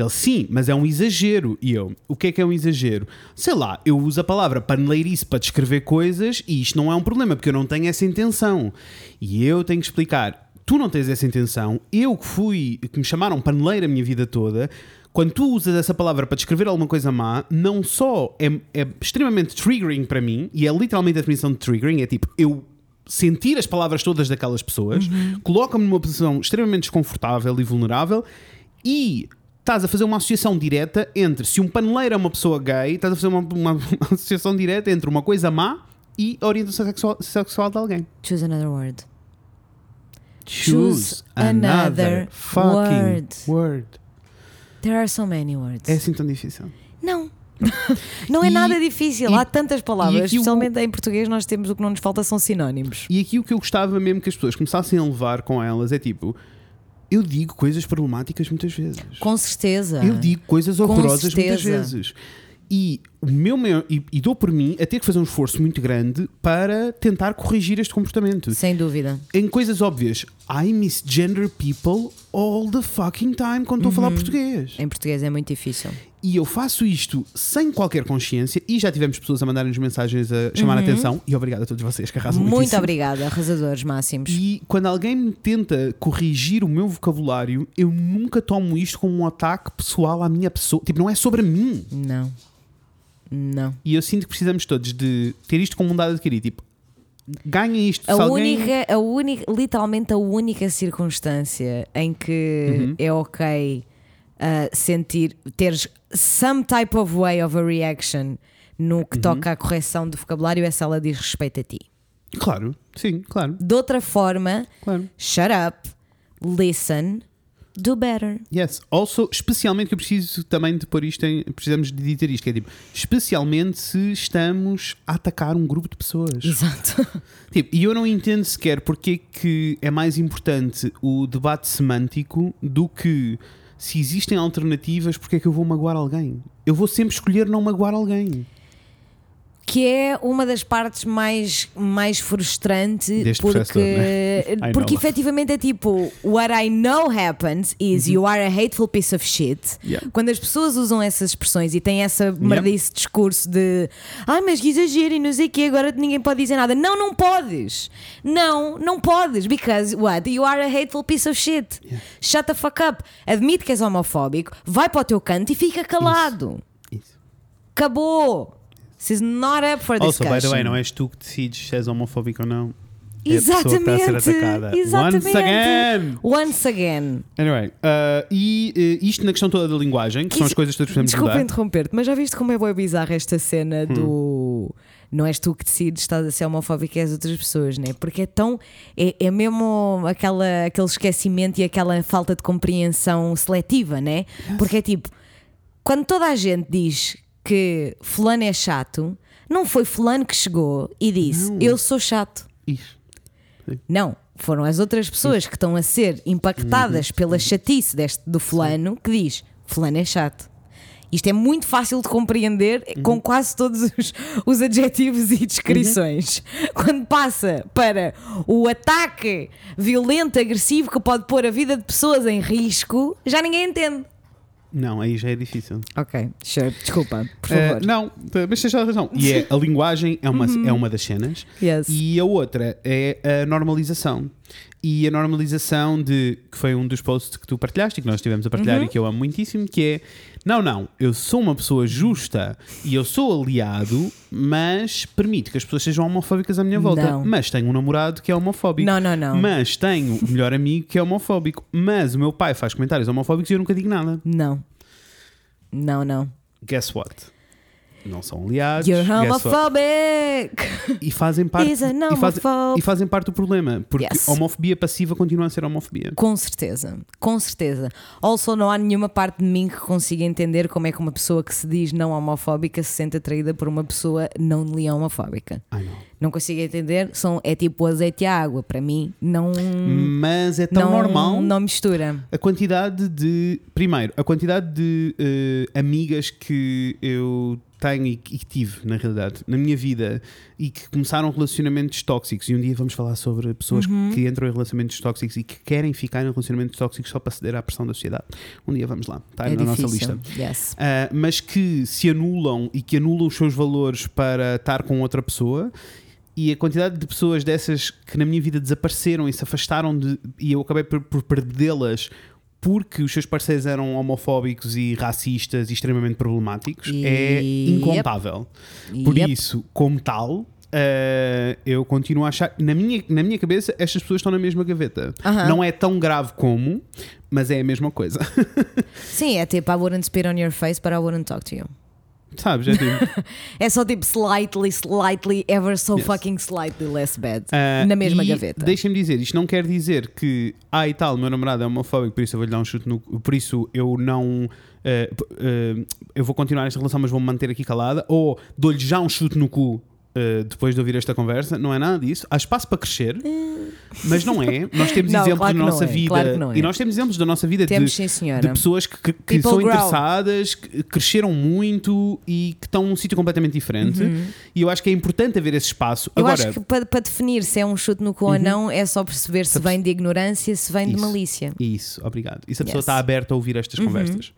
Ele, sim, mas é um exagero. E eu, o que é que é um exagero? Sei lá, eu uso a palavra paneleirice para descrever coisas e isto não é um problema, porque eu não tenho essa intenção. E eu tenho que explicar. Tu não tens essa intenção, eu que fui, que me chamaram paneleira a minha vida toda, quando tu usas essa palavra para descrever alguma coisa má, não só é, é extremamente triggering para mim, e é literalmente a definição de triggering, é tipo, eu sentir as palavras todas daquelas pessoas, coloca-me numa posição extremamente desconfortável e vulnerável e estás a fazer uma associação direta entre se um paneleiro é uma pessoa gay, estás a fazer uma, uma- uma associação direta entre uma coisa má e a orientação sexual, sexual de alguém. Choose another word. Choose another fucking word. word. There are so many words. É assim tão difícil. Não. Não é E- nada difícil. e- Há tantas palavras, o- especialmente em português, nós temos o que não nos falta são sinónimos. E aqui o que eu gostava mesmo que as pessoas começassem a levar com elas é tipo, eu digo coisas problemáticas muitas vezes. Com certeza. Eu digo coisas horrorosas muitas vezes. E o meu maior, e, e dou por mim a ter que fazer um esforço muito grande para tentar corrigir este comportamento. Sem dúvida. Em coisas óbvias, I misgender people all the fucking time quando estou a Uhum. falar português. Em português é muito difícil. E eu faço isto sem qualquer consciência e já tivemos pessoas a mandarem-nos mensagens a chamar a atenção. E obrigado a todos vocês que arrasam Uhum. Muito obrigada, arrasadores máximos. E quando alguém me tenta corrigir o meu vocabulário, eu nunca tomo isto como um ataque pessoal à minha pessoa. Tipo, não é sobre mim. Não. Não. E eu sinto que precisamos todos de ter isto como um dado adquirido. Tipo, ganhem isto. A alguém... única, a única, literalmente a única circunstância em que Uhum. é ok uh, sentir, teres some type of way of a reaction no Uhum. que toca à correção do vocabulário é se ela diz respeito a ti. Claro, sim, claro, De outra forma, claro. shut up, listen, do better. Yes. Also, especialmente que eu preciso também de pôr isto em. Precisamos de dizer isto, que é tipo, especialmente se estamos a atacar um grupo de pessoas. Exato. Tipo, e eu não entendo sequer porque é que é mais importante o debate semântico do que se existem alternativas, porque é que eu vou magoar alguém. Eu vou sempre escolher não magoar alguém. Que é uma das partes mais, mais frustrantes Deste todo, né? porque, porque efetivamente é tipo What I know happens is you are a hateful piece of shit. Uhum. Yeah. Quando as pessoas usam essas expressões e têm essa merdice discurso de ai, mas que exagero e não sei o que, agora ninguém pode dizer nada. Não, não podes. Não, não podes. Because what? You are a hateful piece of shit. Shut the fuck up. Admite que és homofóbico, vai para o teu canto e fica calado. Isso. Acabou. This is not up for Also, discussion. by the way, não és tu que decides se és homofóbico ou não. É a pessoa que Exatamente. está a ser atacada. Exatamente. Once again! Once again. Anyway, uh, e uh, isto na questão toda da linguagem, que são as coisas que todos precisamos Desculpa interromper-te, mas já viste como é boa bizarra esta cena Hum. do. Não és tu que decides, estás a ser homofóbico e as outras pessoas, né? Porque é tão. É, é mesmo aquela, aquele esquecimento e aquela falta de compreensão seletiva, né? Porque é tipo, quando toda a gente diz que Fulano é chato, não foi Fulano que chegou e disse: Não. Eu sou chato. Isso. Não, foram as outras pessoas que estão a ser impactadas pela chatice deste, do fulano que diz fulano é chato. Isto é muito fácil de compreender com quase todos os, os adjetivos e descrições. Quando passa para o ataque violento, agressivo que pode pôr a vida de pessoas em risco, já ninguém entende. Não, aí já é difícil. Ok, sure, desculpa, por Uh, favor. Uhum. não, mas tens razão. E é, a linguagem é uma, é uma das cenas. Yes. E a outra é a normalização. E a normalização de que foi um dos posts que tu partilhaste e que nós estivemos a partilhar Uhum. e que eu amo muitíssimo, que é não, não, eu sou uma pessoa justa e eu sou aliado, mas permito que as pessoas sejam homofóbicas à minha volta. Não. Mas tenho um namorado que é homofóbico. Não, não, não. Mas tenho um melhor amigo que é homofóbico. Mas o meu pai faz comentários homofóbicos e eu nunca digo nada. Não. Não, não. Guess what? Não são aliados. You're what? homophobic! E fazem parte e fazem, e fazem parte do problema, porque Yes. homofobia passiva continua a ser homofobia. Com certeza, com certeza. Also, não há nenhuma parte de mim que consiga entender como é que uma pessoa que se diz não homofóbica se sente atraída por uma pessoa não leão homofóbica. Não. Não consigo entender, são, é tipo azeite e água. Para mim, não. Mas é tão não, normal Não mistura. a quantidade de. Primeiro, a quantidade de eh, amigas que eu tenho e que tive, na realidade, na minha vida e que começaram relacionamentos tóxicos. E um dia vamos falar sobre pessoas Uhum. que entram em relacionamentos tóxicos e que querem ficar em relacionamentos tóxicos só para ceder à pressão da sociedade. Um dia vamos lá, está é na difícil. nossa lista. Yes. Uh, mas que se anulam e que anulam os seus valores para estar com outra pessoa. E a quantidade de pessoas dessas que na minha vida desapareceram e se afastaram de, e eu acabei por, por perdê-las porque os seus parceiros eram homofóbicos e racistas e extremamente problemáticos é Yep. incontável. Por Yep. isso, como tal, uh, eu continuo a achar. Na minha, na minha cabeça, estas pessoas estão na mesma gaveta. Não é tão grave como, mas é a mesma coisa. Sim, é tipo, I wouldn't spit on your face, but I wouldn't talk to you. Sabes? É tipo. É só tipo slightly, slightly, ever so Yes. fucking slightly less bad. Ah, na mesma gaveta. Deixem-me dizer, isto não quer dizer que, ah e tal, meu namorado é homofóbico, por isso eu vou-lhe dar um chute no. Por isso eu não. p- eh, eu vou continuar esta relação, mas vou-me manter aqui calada, ou dou-lhe já um chute no cu. Eh, depois de ouvir esta conversa, não é nada disso. Há espaço para crescer, mas não é. Nós temos Não, exemplos claro da nossa é, vida claro é. e nós temos exemplos da nossa vida Temos de, de pessoas que, que- são grow. interessadas, que cresceram muito e que estão num sítio completamente diferente. E eu acho que é importante haver esse espaço. Uhum. Eu Agora, acho que para, para definir se é um chute no cu ou não é só perceber se vem de ignorância, se vem de Isso. malícia. Isso, obrigado. E se a pessoa Yes. está aberta a ouvir estas Uhum. conversas,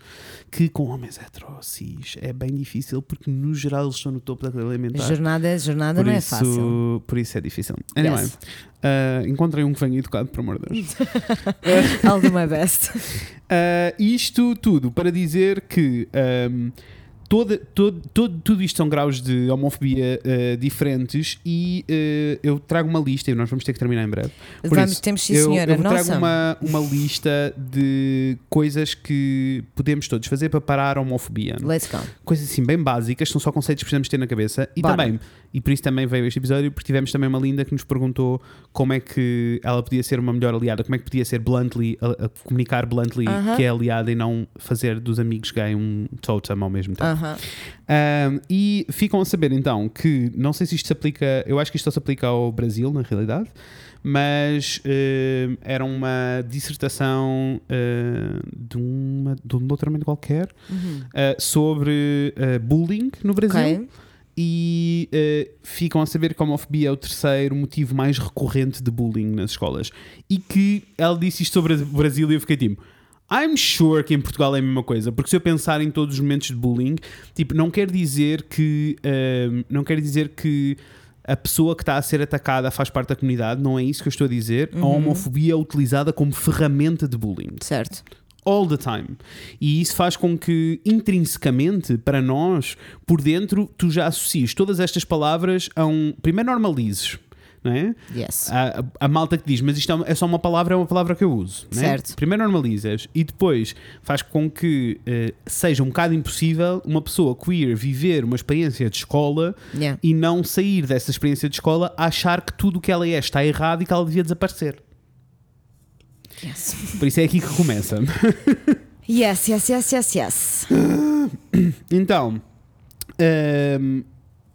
que com homens heteros cis é bem difícil porque no geral eles estão no topo da cadeia alimentar. Jornada, jornada por não é isso, fácil. Por isso é difícil. Anyway, Yes. uh, encontrem um que venha educado, por amor de Deus. I'll do my best. Uh, isto tudo para dizer que um, toda, todo, todo, tudo isto são graus de homofobia uh, diferentes e uh, eu trago uma lista e nós vamos ter que terminar em breve. Por Vamos, isso, temos sim, eu, senhora. eu trago Nossa. uma, uma lista de coisas que podemos todos fazer para parar a homofobia. Let's go. Coisas assim bem básicas, são só conceitos que precisamos ter na cabeça. E Bora. também, e por isso também veio este episódio, porque tivemos também uma linda que nos perguntou como é que ela podia ser uma melhor aliada, como é que podia ser bluntly, a, a comunicar bluntly Aham. que é aliada e não fazer dos amigos gay um totem ao mesmo tempo. Aham. Um, e ficam a saber então que, não sei se isto se aplica, eu acho que isto só se aplica ao Brasil na realidade, mas um, era uma dissertação uh, de, uma, de um doutoramento qualquer Uhum. uh, sobre uh, bullying no Brasil. Ok. E eh, ficam a saber que a homofobia é o terceiro motivo mais recorrente de bullying nas escolas. E que ela disse isto sobre o Brasil e eu fiquei tipo. I'm sure que em Portugal é a mesma coisa, porque se eu pensar em todos os momentos de bullying, tipo, não quer dizer que ehm, não quer dizer que a pessoa que está a ser atacada faz parte da comunidade, não é isso que eu estou a dizer. A homofobia é utilizada como ferramenta de bullying Certo. All the time. E isso faz com que, intrinsecamente, para nós, por dentro, tu já associes todas estas palavras a um. Primeiro, normalizes. Não é? Yes. A, a- a malta que diz, mas isto é só uma palavra, é uma palavra que eu uso. é? Certo. Primeiro normalizas e depois faz com que eh, seja um bocado impossível uma pessoa queer viver uma experiência de escola Yeah. e não sair dessa experiência de escola a achar que tudo o que ela é está errado e que ela devia desaparecer. Yes. Por isso é aqui que começa. Yes, yes, yes, yes, yes. Então, ehm,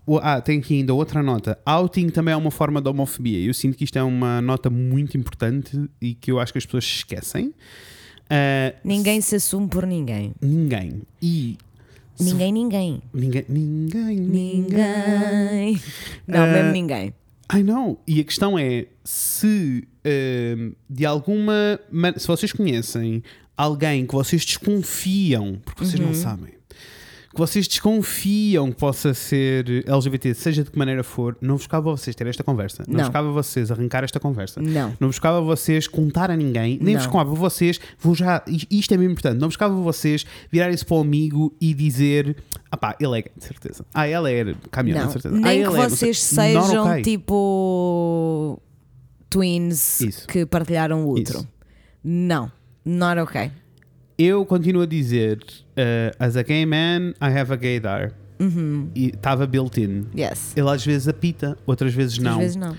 o- ah, tem aqui ainda outra nota. Outing também é uma forma de homofobia. Eu sinto que isto é uma nota muito importante e que eu acho que as pessoas esquecem. Ah, Ninguém se assume por ninguém. ninguém. E. Ninguém, ninguém. Ninguém. Ninguém. Ninguém. Não, Eh, mesmo ninguém. I know. E a questão é se ehm, de alguma maneira, se vocês conhecem alguém que vocês desconfiam, porque vocês Uhum. não sabem, que vocês desconfiam que possa ser LGBT, seja de que maneira for, não vos cabe a vocês ter esta conversa. Não, Não. vos cabe a vocês arrancar esta conversa. Não. Não vos cabe a vocês contar a ninguém, nem Não. vos cabe a vocês, vou já, isto é mesmo importante, não vos cabe a vocês virarem-se para o amigo e dizer, ah pá, ele é gay, de certeza. Ah, ela é caminhão, de certeza. ah, Nem ele que é, vocês Not sejam okay. tipo twins Isso. que partilharam o útero. Isso. Não. Not okay. Eu continuo a dizer, uh, as a gay man, I have a gaydar. Uhum. E estava built-in. Yes. Ele às vezes apita, outras vezes não. Às vezes não.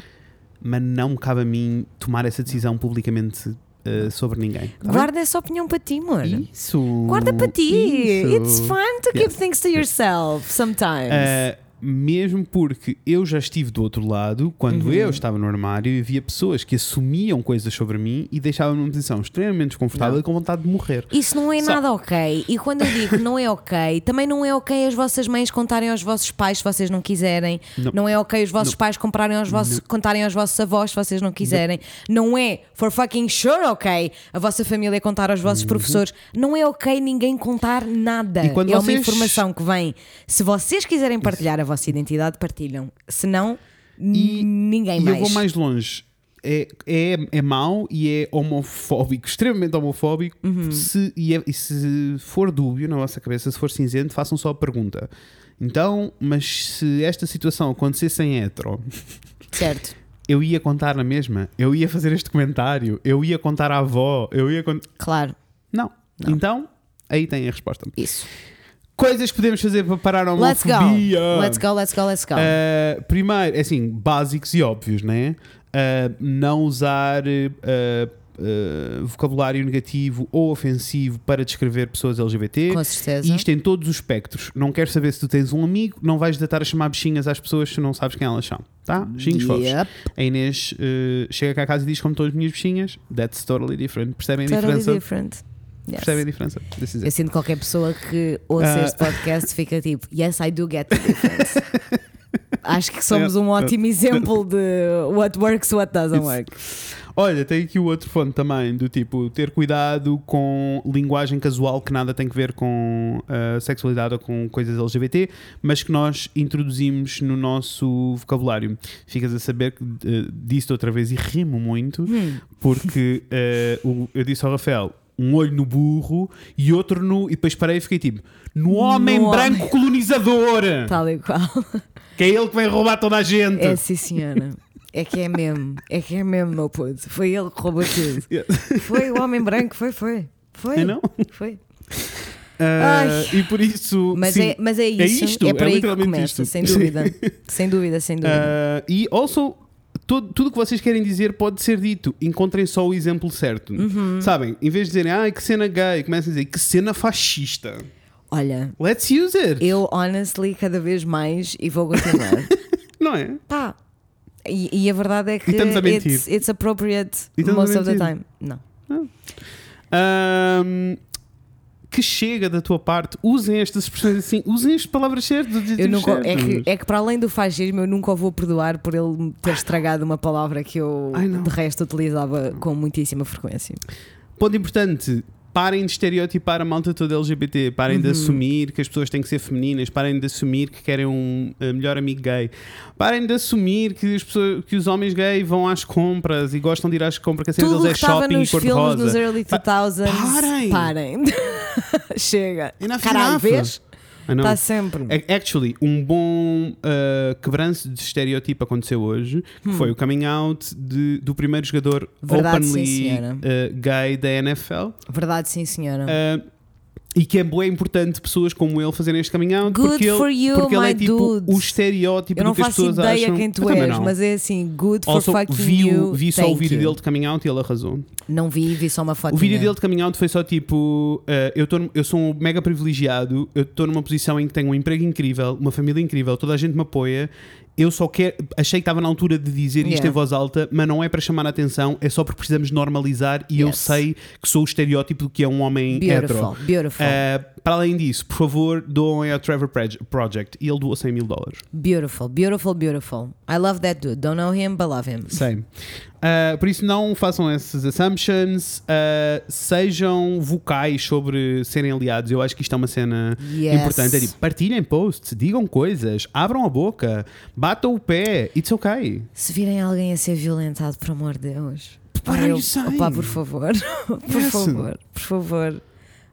Mas não me cabe a mim tomar essa decisão publicamente uh, sobre ninguém. Tá bem? Guarda essa opinião para ti, amor. Isso. Guarda para ti. Isso. It's fun to keep things to yourself sometimes. Uh, mesmo porque eu já estive do outro lado, quando Uhum. eu estava no armário e havia pessoas que assumiam coisas sobre mim e deixavam-me numa posição extremamente desconfortável Não. e com vontade de morrer. Isso não é Só- nada ok. E quando eu digo não é ok, também não é ok as vossas mães contarem aos vossos pais se vocês não quiserem. Não. Não, é ok os vossos Não. pais comprarem aos vossos, contarem aos vossos avós se vocês não quiserem. Não. é for fucking sure ok a vossa família contar aos vossos professores. Não é ok ninguém contar nada. Uhum. E quando é uma vocês- informação que vem. Se vocês quiserem partilhar a vossa identidade, partilham. Se não, E- ninguém E mais. eu vou mais longe. É, é, é mau e é homofóbico, extremamente homofóbico. Uhum. Se, e, é- e se for dúbio na vossa cabeça, se for cinzento, façam só a pergunta. Então, mas se esta situação acontecesse em hetero, Certo. eu ia contar na mesma? Eu ia fazer este comentário? Eu ia contar à avó? Eu ia contar. Claro. Não. Então, aí tem a resposta. Isso. Coisas que podemos fazer para parar a Let's go. homofobia. Let's go, let's go, let's go. Uh, primeiro, é assim, básicos e óbvios, né? Uh, não usar uh, vocabulário negativo ou ofensivo para descrever pessoas LGBT. Com certeza. E isto em todos os espectros. Não quero saber se tu tens um amigo, não vais deitar a chamar bichinhas às pessoas se não sabes quem elas são. Tá? Bichinhos fofos. Yep. A Inês chega cá a casa e diz como todas as minhas bichinhas. That's totally different. Percebem a Totally diferença? different. Yes. Percebem a diferença? Eu sinto que qualquer pessoa que ouça Ah. este podcast fica tipo, yes, I do get the difference. Acho que somos um ótimo exemplo de what works, what doesn't work. Olha, tem aqui o outro ponto também, do tipo, ter cuidado com linguagem casual que nada tem que ver com uh, sexualidade ou com coisas LGBT, mas que nós introduzimos no nosso vocabulário. Ficas a saber que uh, disse outra vez e rimo muito, Hum. porque uh, o- eu disse ao Rafael um olho no burro e outro no. E depois parei e fiquei tipo, no homem No branco homem. colonizador, Tal e qual. que é ele que vem roubar toda a gente. É sim, senhora. É que é mesmo. É que é mesmo, meu puto. Foi ele que roubou tudo. Yeah. Foi o homem branco, foi, foi. Foi. É não? Foi. Uh, e por isso. Mas, sim. é, mas é isso. É isto, é é por aí que começa, isto. sem dúvida. Sem dúvida, sem dúvida. Uh, e also, tudo, tudo o que vocês querem dizer pode ser dito. Encontrem só o exemplo certo. Uhum. Sabem? Em vez de dizerem, ai, que cena gay, comecem a dizer, que cena fascista. Olha, Let's use it. eu honestly cada vez mais e vou continuar. Não é? Pá. E, e a verdade é que a it's, it's appropriate most of the time. Não. Um, que chega da tua parte. Usem estas expressões assim, usem as palavras certas. Eu nunca, é, que, é que para além do fascismo, eu nunca o vou perdoar por ele ter estragado uma palavra que eu de resto utilizava com muitíssima frequência. Ponto importante. Parem de estereotipar a malta toda LGBT, parem Uhum. de assumir que as pessoas têm que ser femininas, parem de assumir que querem um eh, melhor amigo gay, parem de assumir que, as pessoas, que os homens gay vão às compras e gostam de ir às compras, que a cena deles é shopping nos e cor de filmes nos rosa. early Pa- 2000s. parem! Parem. Chega. Caralho, vês? Está sempre. A- Actually, um bom uh, quebranço de estereotipo aconteceu hoje, que foi o coming out de- do primeiro jogador Hum. Verdade, sim, openly senhora. uh, gay da NFL. Verdade, sim, senhora. Uh, e que é bem importante pessoas como ele fazerem este out Good porque ele, for you, porque ele é tipo dude. o estereótipo eu não do que as faço pessoas ideia acham. quem tu Eu também és, não. mas é assim, good for Also, fucking vi, you. vi só o vídeo you. dele de coming out e ele arrasou. Não vi, vi só uma foto. O vídeo dele de coming out foi só tipo: uh, eu, tô, eu sou um mega privilegiado, eu estou numa posição em que tenho um emprego incrível, uma família incrível, toda a gente me apoia. Eu só quero. Achei que estava na altura de dizer isto Yeah. em voz alta, mas não é para chamar a atenção, é só porque precisamos normalizar e eu Yes. sei que sou o estereótipo do que é um homem hetero. Beautiful, beautiful, Uh, para além disso, por favor, doem ao Trevor Proj- Project e ele doou 100 mil dólares. beautiful, beautiful, beautiful. I love that dude. Don't know him, but love him. Same. Uh, por isso, não façam essas assumptions, uh, sejam vocais sobre serem aliados. Eu acho que isto é uma cena Yes. importante. É tipo, partilhem posts, digam coisas, abram a boca, batam o pé, it's okay. Se virem alguém a ser violentado, por amor de Deus. Are eu- opá, por favor, por Yes. favor, por favor.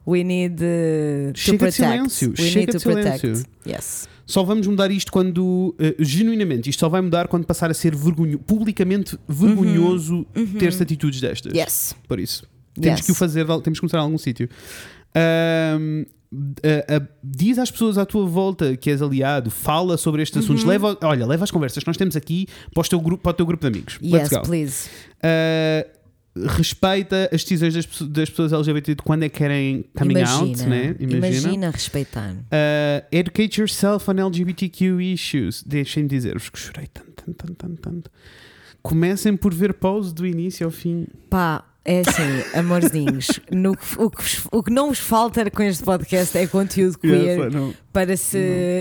We need uh, to Chega de protect. silêncio, We chega need de to protect. silêncio. Yes. Só vamos mudar isto quando, uh, genuinamente, isto só vai mudar quando passar a ser vergonho, publicamente vergonhoso ter-se atitudes destas. Uhum. Yes. Por isso. Temos Yes. que o fazer, temos que começar em algum sítio. Ahm, a- a- diz às pessoas à tua volta que és aliado, fala sobre estes assuntos, Uhum. leva, olha, leva as conversas que nós temos aqui para o teu grupo, para o teu grupo de amigos. Yes, please. Ah, respeita as decisões das, das pessoas LGBT de quando é que querem coming out, Imagina, né? imagina respeitar. Uh, educate yourself on LGBTQ issues. Deixem-me dizer-vos que chorei tanto, tanto, tanto, tanto, tanto. Comecem por ver pause do início ao fim. Pá, é assim, amorzinhos. no, o, que, o que não vos falta com este podcast é conteúdo queer know. para se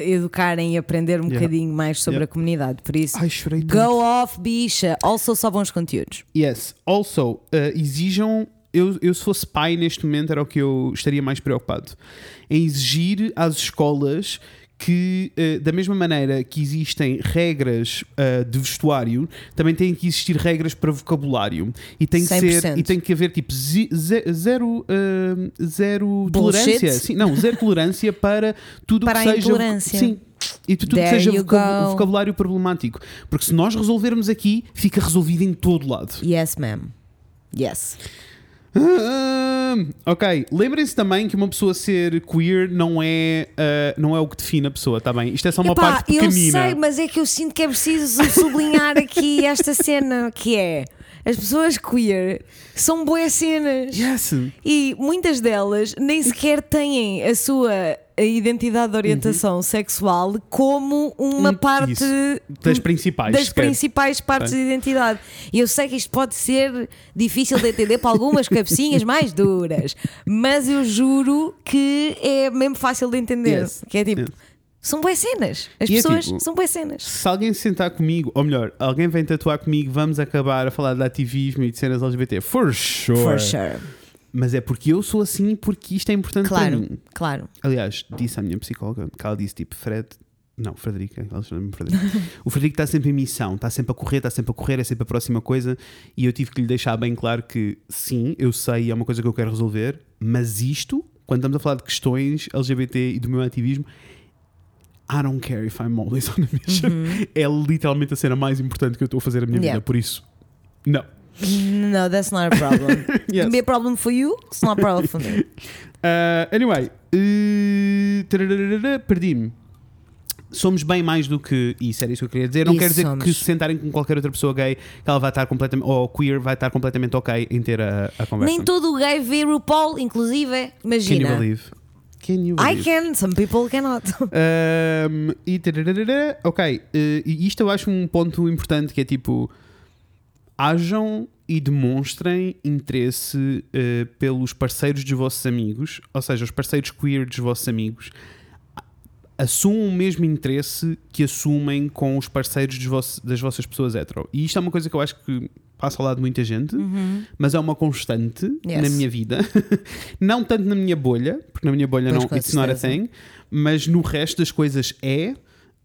educarem e aprender um Yeah. bocadinho mais sobre Yeah. a comunidade. Por isso, Ai, chorei tanto. go off, bicha. Also, só bons conteúdos. Yes. Also, uh, exijam. Eu, eu, se fosse pai neste momento, era o que eu estaria mais preocupado. Em exigir às escolas que, uh, da mesma maneira que existem regras uh, de vestuário, também têm que existir regras para vocabulário. E tem que, ser, 100%. e tem que haver tipo zi- ze- zero, uh, zero Bullshit? tolerância. Sim, não, zero tolerância para tudo Para que a seja. intolerância. Sim. E tudo que There seja voca- go. vocabulário problemático. Porque se nós resolvermos aqui, fica resolvido em todo lado. Yes, ma'am. Yes. Ah, ok, lembrem-se também que uma pessoa ser queer não é, ah, não é o que define a pessoa, tá bem? Isto é só uma Epá, parte eu pequenina. sei, mas é que eu sinto que é preciso sublinhar aqui esta cena que é as pessoas queer são boas cenas. Yes. E muitas delas nem sequer têm a sua identidade de orientação sexual como uma Hum, parte isso. Das principais. das principais partes de identidade. E eu sei que isto pode ser difícil de entender para algumas cabecinhas mais duras, mas eu juro que é mesmo fácil de entender. Yes. Que é tipo, Yes. são boas cenas. As E é pessoas tipo- são boas cenas. Se alguém se sentar comigo, ou melhor, alguém vem tatuar comigo, vamos acabar a falar de ativismo e de cenas LGBT. For sure. For sure. Mas é porque eu sou assim, porque isto é importante para Claro, mim. claro. Aliás, disse à minha psicóloga que ela disse tipo, Fred. Não, Frederica, ela chama-me Frederica. o Frederico está sempre em missão, está sempre a correr, está sempre a correr, é sempre a próxima coisa. E eu tive que lhe deixar bem claro que sim, eu sei, é uma coisa que eu quero resolver, mas isto, quando estamos a falar de questões LGBT e do meu ativismo, I don't care if I'm always on a mission. É literalmente a cena mais importante que eu estou a fazer na minha Yeah. vida, por isso, não. No, that's not a problem. Yes. Can be a problem for you, it's not a problem for me. Uh, anyway, uh, perdi-me. Somos bem mais do que isso, era isso que eu queria dizer. Não Isso quer dizer somos. que se sentarem com qualquer outra pessoa gay, que ela vai estar completamente, ou queer, vai estar completamente ok em ter a, a conversa. Nem todo gay vê RuPaul, inclusive. Can you Imagina. believe? Can you I believe? can, some people cannot. Um, e tararara, ok, uh, isto eu acho um ponto importante que é tipo. Hajam e demonstrem interesse eh, pelos parceiros dos vossos amigos, ou seja, os parceiros queer dos vossos amigos, assumam o mesmo interesse que assumem com os parceiros das vossas pessoas hetero. E isto é uma coisa que eu acho que passa ao lado de muita gente, mas é uma constante Uhum. Yes. na minha vida. não tanto na minha bolha, porque na minha bolha Pois, não, it's not a certeza. thing, mas no resto das coisas é.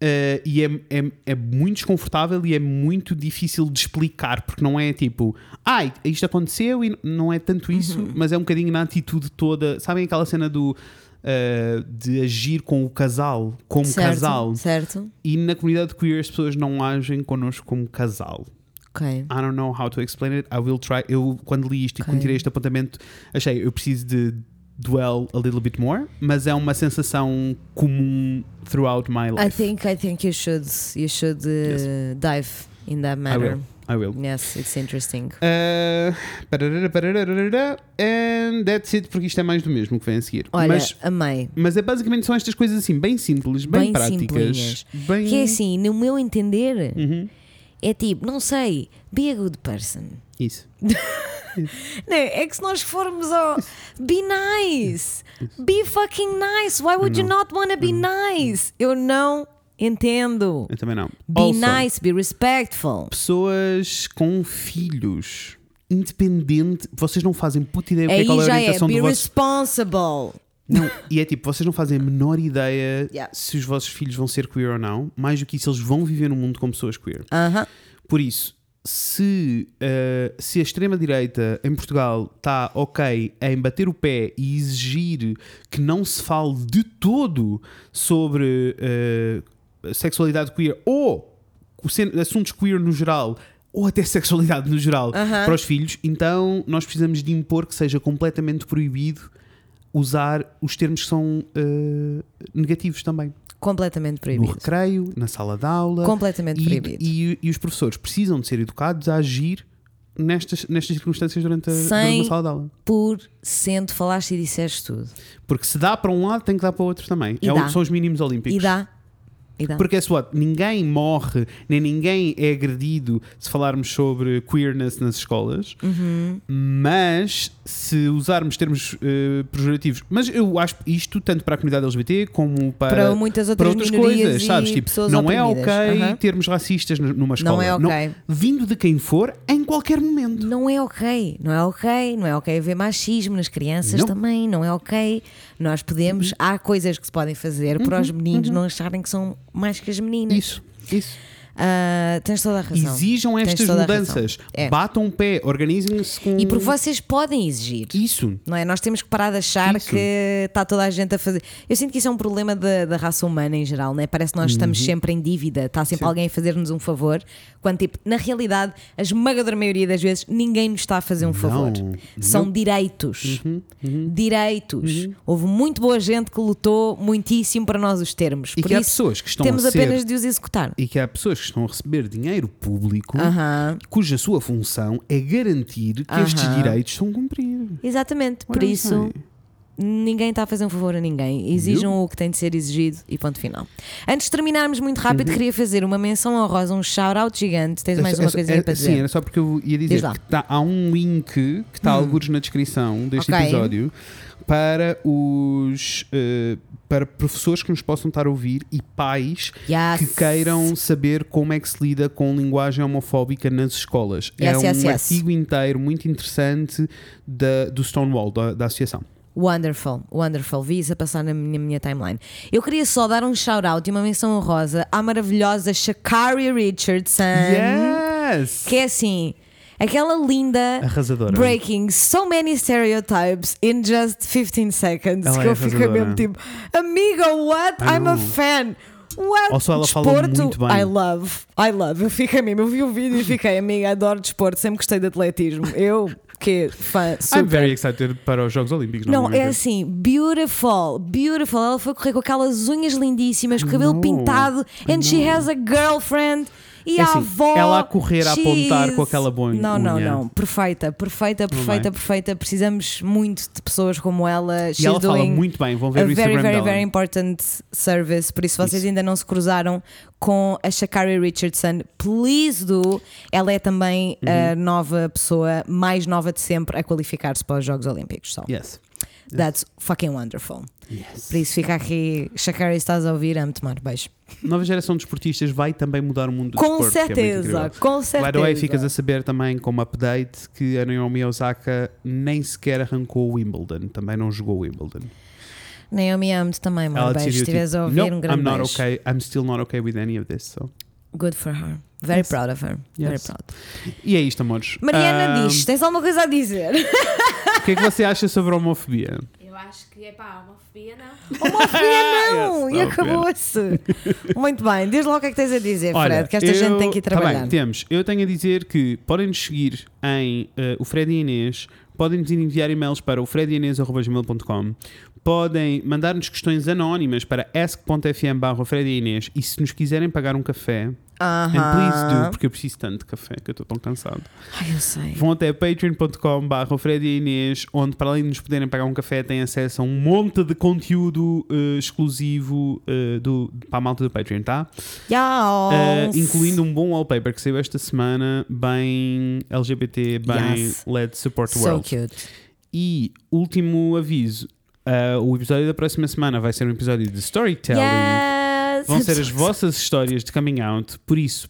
Eh, e é, é, é muito desconfortável e é muito difícil de explicar, porque não é tipo, ai, isto aconteceu e não é tanto isso, Uhum. mas é um bocadinho na atitude toda. Sabem aquela cena do eh, de agir com o casal, como certo, casal? Certo. E na comunidade queer as pessoas não agem connosco como casal. Ok. I don't know how to explain it. I will try. Eu, quando li isto e Ok. quando tirei este apontamento, achei eu preciso de dwell a little bit more, mas é uma sensação comum throughout my life. I think I think you should you should uh, dive in that I matter. will. I will. Yes, it's interesting. Uh, and that's it, porque isto é mais do mesmo que vem a seguir. Olha, mas, amei. mas é basicamente são estas coisas assim, bem simples, bem, Bem práticas. Bem... Que é assim, no meu entender, Uhum. é tipo, não sei, be a good person. Isso. Não, é que se nós formos ao be nice, be fucking nice, why would you not wanna be nice? Eu não entendo. Eu também não. Be Also, nice, be respectful. pessoas com filhos, independente, vocês não fazem puta ideia Aí qual é a já é, orientação be do vosso responsible. Não, e é tipo, vocês não fazem a menor ideia Yeah. se os vossos filhos vão ser queer ou não. Mais do que isso, eles vão viver no mundo como pessoas queer. Aham. Por isso, se, eh, se a extrema-direita em Portugal está ok em bater o pé e exigir que não se fale de todo sobre eh, sexualidade queer ou assuntos queer no geral. Ou até sexualidade no geral Aham. para os filhos, então nós precisamos de impor que seja completamente proibido usar os termos que são eh, negativos também. Completamente No proibido. recreio, na sala de aula. Completamente E, proibido. e- e os professores precisam de ser educados a agir nestas, nestas circunstâncias durante a, durante sala de aula. Por cento falaste e disseste tudo. Porque se dá para um lado, tem que dar para o outro também. É são os mínimos olímpicos. E dá. E dá. Porque é what? Ninguém morre, nem ninguém é agredido se falarmos sobre queerness nas escolas, Uhum. mas se usarmos termos eh, pejorativos, mas eu acho isto tanto para a comunidade LGBT como para, Para muitas outras para outras coisas, sabes? Tipo, não é oprimidas. ok Aham. termos racistas numa escola. Não é ok. vindo de quem for, em qualquer momento. Não é ok, não é ok, não é ok haver machismo nas crianças Não. também, não é ok. Nós podemos, há coisas que se podem fazer para os meninos não acharem que são mais que as meninas. Isso, isso. Ah, tens toda a razão. Exijam estas mudanças. É. Batam o pé, organizem-se com. E porque vocês podem exigir. Isso. Não é? Nós temos que parar de achar Isso. que está toda a gente a fazer. Eu sinto que isso é um problema da, da raça humana em geral, não é? Parece que nós Uhum. estamos sempre em dívida, está sempre alguém a fazer-nos um favor, quando, tipo, na realidade, a esmagadora maioria das vezes ninguém nos está a fazer um favor. São não. Uhum. direitos. Direitos. Houve muito boa gente que lutou muitíssimo para nós os termos. E Por que há isso, pessoas que estão temos a ser- apenas de os executar. E que há pessoas que estão a receber dinheiro público cuja sua função é garantir que estes direitos são cumpridos. Exatamente. Por Ora isso, ninguém está a fazer um favor a ninguém. Exijam o que tem de ser exigido e ponto final. Antes de terminarmos muito rápido, Uhum. queria fazer uma menção honrosa, um shout-out gigante. Tens mais É- uma é- coisinha é- para dizer? Sim, era só porque eu ia dizer. Hum. que tá- há um link que está alguns na descrição deste Ok. episódio para os eh, para professores que nos possam estar a ouvir e pais Yes. que queiram saber como é que se lida com linguagem homofóbica nas escolas. é Yes, um yes, yes. artigo inteiro muito interessante da, do Stonewall, da, da associação. Wonderful, wonderful. Vi isso a passar na minha, minha timeline. Eu queria só dar um shout-out e uma menção honrosa à maravilhosa Shakari Richardson. Yes! Que é assim, aquela linda. Arrasadora. Breaking so many stereotypes in just 15 seconds. Ela que é eu fiquei mesmo tipo, amiga, what? I'm a know. fan. What? Also, ela fala desporto, muito bem. I love, I love. Eu fiquei mesmo, eu vi o vídeo e fiquei, amiga, adoro desporto, sempre gostei de atletismo. Eu, que fã, I'm super. very excited para os Jogos Olímpicos. Não, é assim, beautiful, beautiful. Ela foi correr com aquelas unhas lindíssimas, o cabelo know, pintado, and she know. has a girlfriend. E É a assim, avó. ela a correr, a apontar com aquela boa Não, não, unha. não. Perfeita, perfeita, perfeita, é? perfeita. Precisamos muito de pessoas como ela. E ela fala muito bem, vão ver o very, Instagram very, dela. very important service. Por isso, se vocês Isso. ainda não se cruzaram com a Shakari Richardson, please do. Ela é também a Uhum. nova pessoa, mais nova de sempre, a qualificar-se para os Jogos Olímpicos. So, Yes. That's fucking wonderful. yes. Por isso, fica aqui. Shakari, estás a ouvir? Amo-te, mano. Beijo. Nova geração de esportistas vai também mudar o mundo do Com desporto, é certeza, incrível. com certeza. By the way, ficas a saber também como update que a Naomi Osaka nem sequer arrancou o Wimbledon, também não jogou o Wimbledon. Naomi, amo-te também. Ela Beijo. Se estiveres tipo, a ouvir, "Nope, um grande I'm not beijo. okay, I'm still not okay with any of this. So. Good for her. Very Yes. proud of her. Very Yes. proud. E é isto, amores. Mariana Ahm, diz: tens alguma coisa a dizer? O que é que você acha sobre a homofobia? Eu acho que é pá, homofobia não. Homofobia não! Yes, e acabou-se. Muito bem, diz lá o que é que tens a dizer, Olha, Fred, que esta eu- gente tem que ir tá trabalhar. bem, temos. Eu tenho a dizer que podem nos seguir em eh, o Fred e Inês, podem nos enviar e-mails para o frediinês.com, podem mandar-nos questões anónimas para ask.fm e Inês e se nos quiserem pagar um café, and please do, porque eu preciso tanto de café que eu estou tão cansado. Ai, eu sei. Vão até patreon.com Fred e Inês, onde para além de nos poderem pagar um café, têm acesso a um monte de conteúdo eh, exclusivo eh, do, para a malta do Patreon, tá? Yes. Uh, incluindo um bom wallpaper que saiu esta semana, bem LGBT, bem Yes. LED Support So World. cute. E último aviso: uh, o episódio da próxima semana vai ser um episódio de storytelling. Yes. Vão ser as vossas histórias de coming out. Por isso,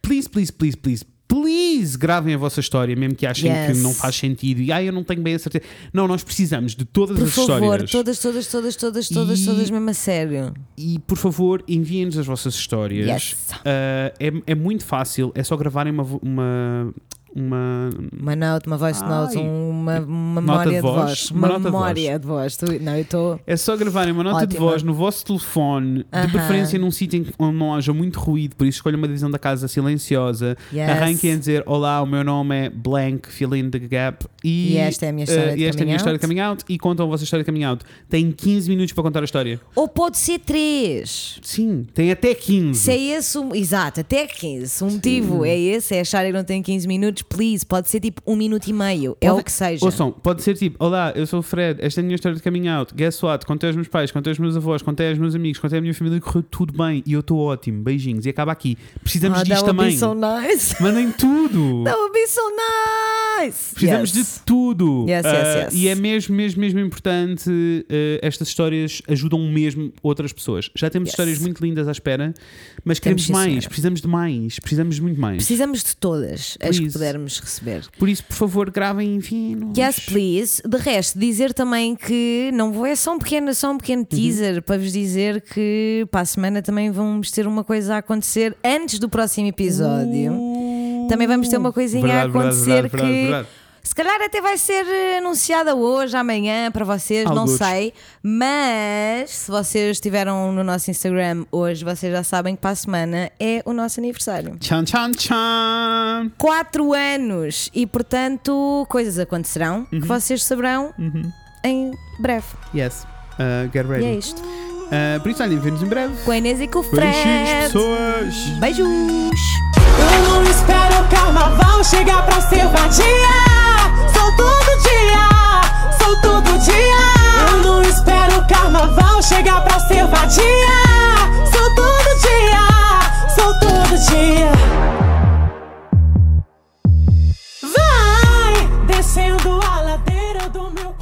please, please, please, please. Please gravem a vossa história, mesmo que achem Yes. que não faz sentido e ah, eu não tenho bem a certeza. Não, nós precisamos de todas Por as favor, histórias. todas, todas, todas, todas, todas, E- todas, mesmo a sério. E por favor, enviem-nos as vossas histórias. Yes. Uh, é, é muito fácil, é só gravarem uma, uma, uma Uma note, uma voice note, Ai. uma, uma memória de de voz, uma de memória de voz. Tu- Não, eu estou. É só gravarem uma nota de Ótima. voz no vosso telefone, de Aham. preferência num sítio onde não haja muito ruído, por isso escolha uma divisão da casa silenciosa. Yes. Arranquem a dizer: Olá, o meu nome é Blank, fill in the gap. E, E esta é a minha história eh, de esta é a minha coming história de coming out. E contam a vossa história de coming out. Têm 15 minutos para contar a história. Ou pode ser três. Sim, tem até 15. Se é esse, o- exato, até 15. O motivo é esse, é acharem que não tem 15 minutos, please, pode ser tipo um minuto e meio, é Pode- o que seja. Ouçam, pode ser tipo: Olá, eu sou o Fred, esta é a minha história de coming out. Guess what? Contei aos meus pais, contei aos meus avós, contei aos meus amigos, contei à minha família, correu tudo bem e eu estou ótimo. Beijinhos. E acaba aqui. Precisamos Ah, disto também. so nice. Mandem tudo. That would be so nice. Precisamos Yes. de tudo. Yes, yes, Ah, yes. E é mesmo, mesmo, mesmo importante. ah, estas histórias ajudam mesmo outras pessoas. Já temos Yes. histórias muito lindas à espera, mas Temos, queremos mais. Precisamos de mais. Precisamos de muito mais. Precisamos de todas as que Please. Pudermos receber. Por isso, por favor, gravem e enviem-nos. Yes, please. De resto, dizer também que não vou, é só um pequeno, só um Uhum. pequeno teaser para vos dizer que para a semana também vamos ter uma coisa a acontecer antes do próximo episódio. Também vamos ter uma coisinha Verdade, a acontecer verdade, verdade, que verdade. Se calhar até vai ser eh, anunciada hoje, amanhã, para vocês, não sei. Mas se vocês estiveram no nosso Instagram hoje, vocês já sabem que para a semana é o nosso aniversário. Tchan, tchan, tchan. Quatro anos e portanto coisas acontecerão Uhum. que vocês saberão em breve. Yes. Uh, get ready. E é isto. Uh, por isso, olhem, vemos em breve. Com a Inês e com o Beijinhos, Fred. pessoas. Beijos! Eu não espero o carnaval chegar pra ser vadia. Sou todo dia, sou todo dia. Eu não espero o carnaval chegar pra ser vadia. Sou todo dia, sou todo dia. Vai descendo a ladeira do meu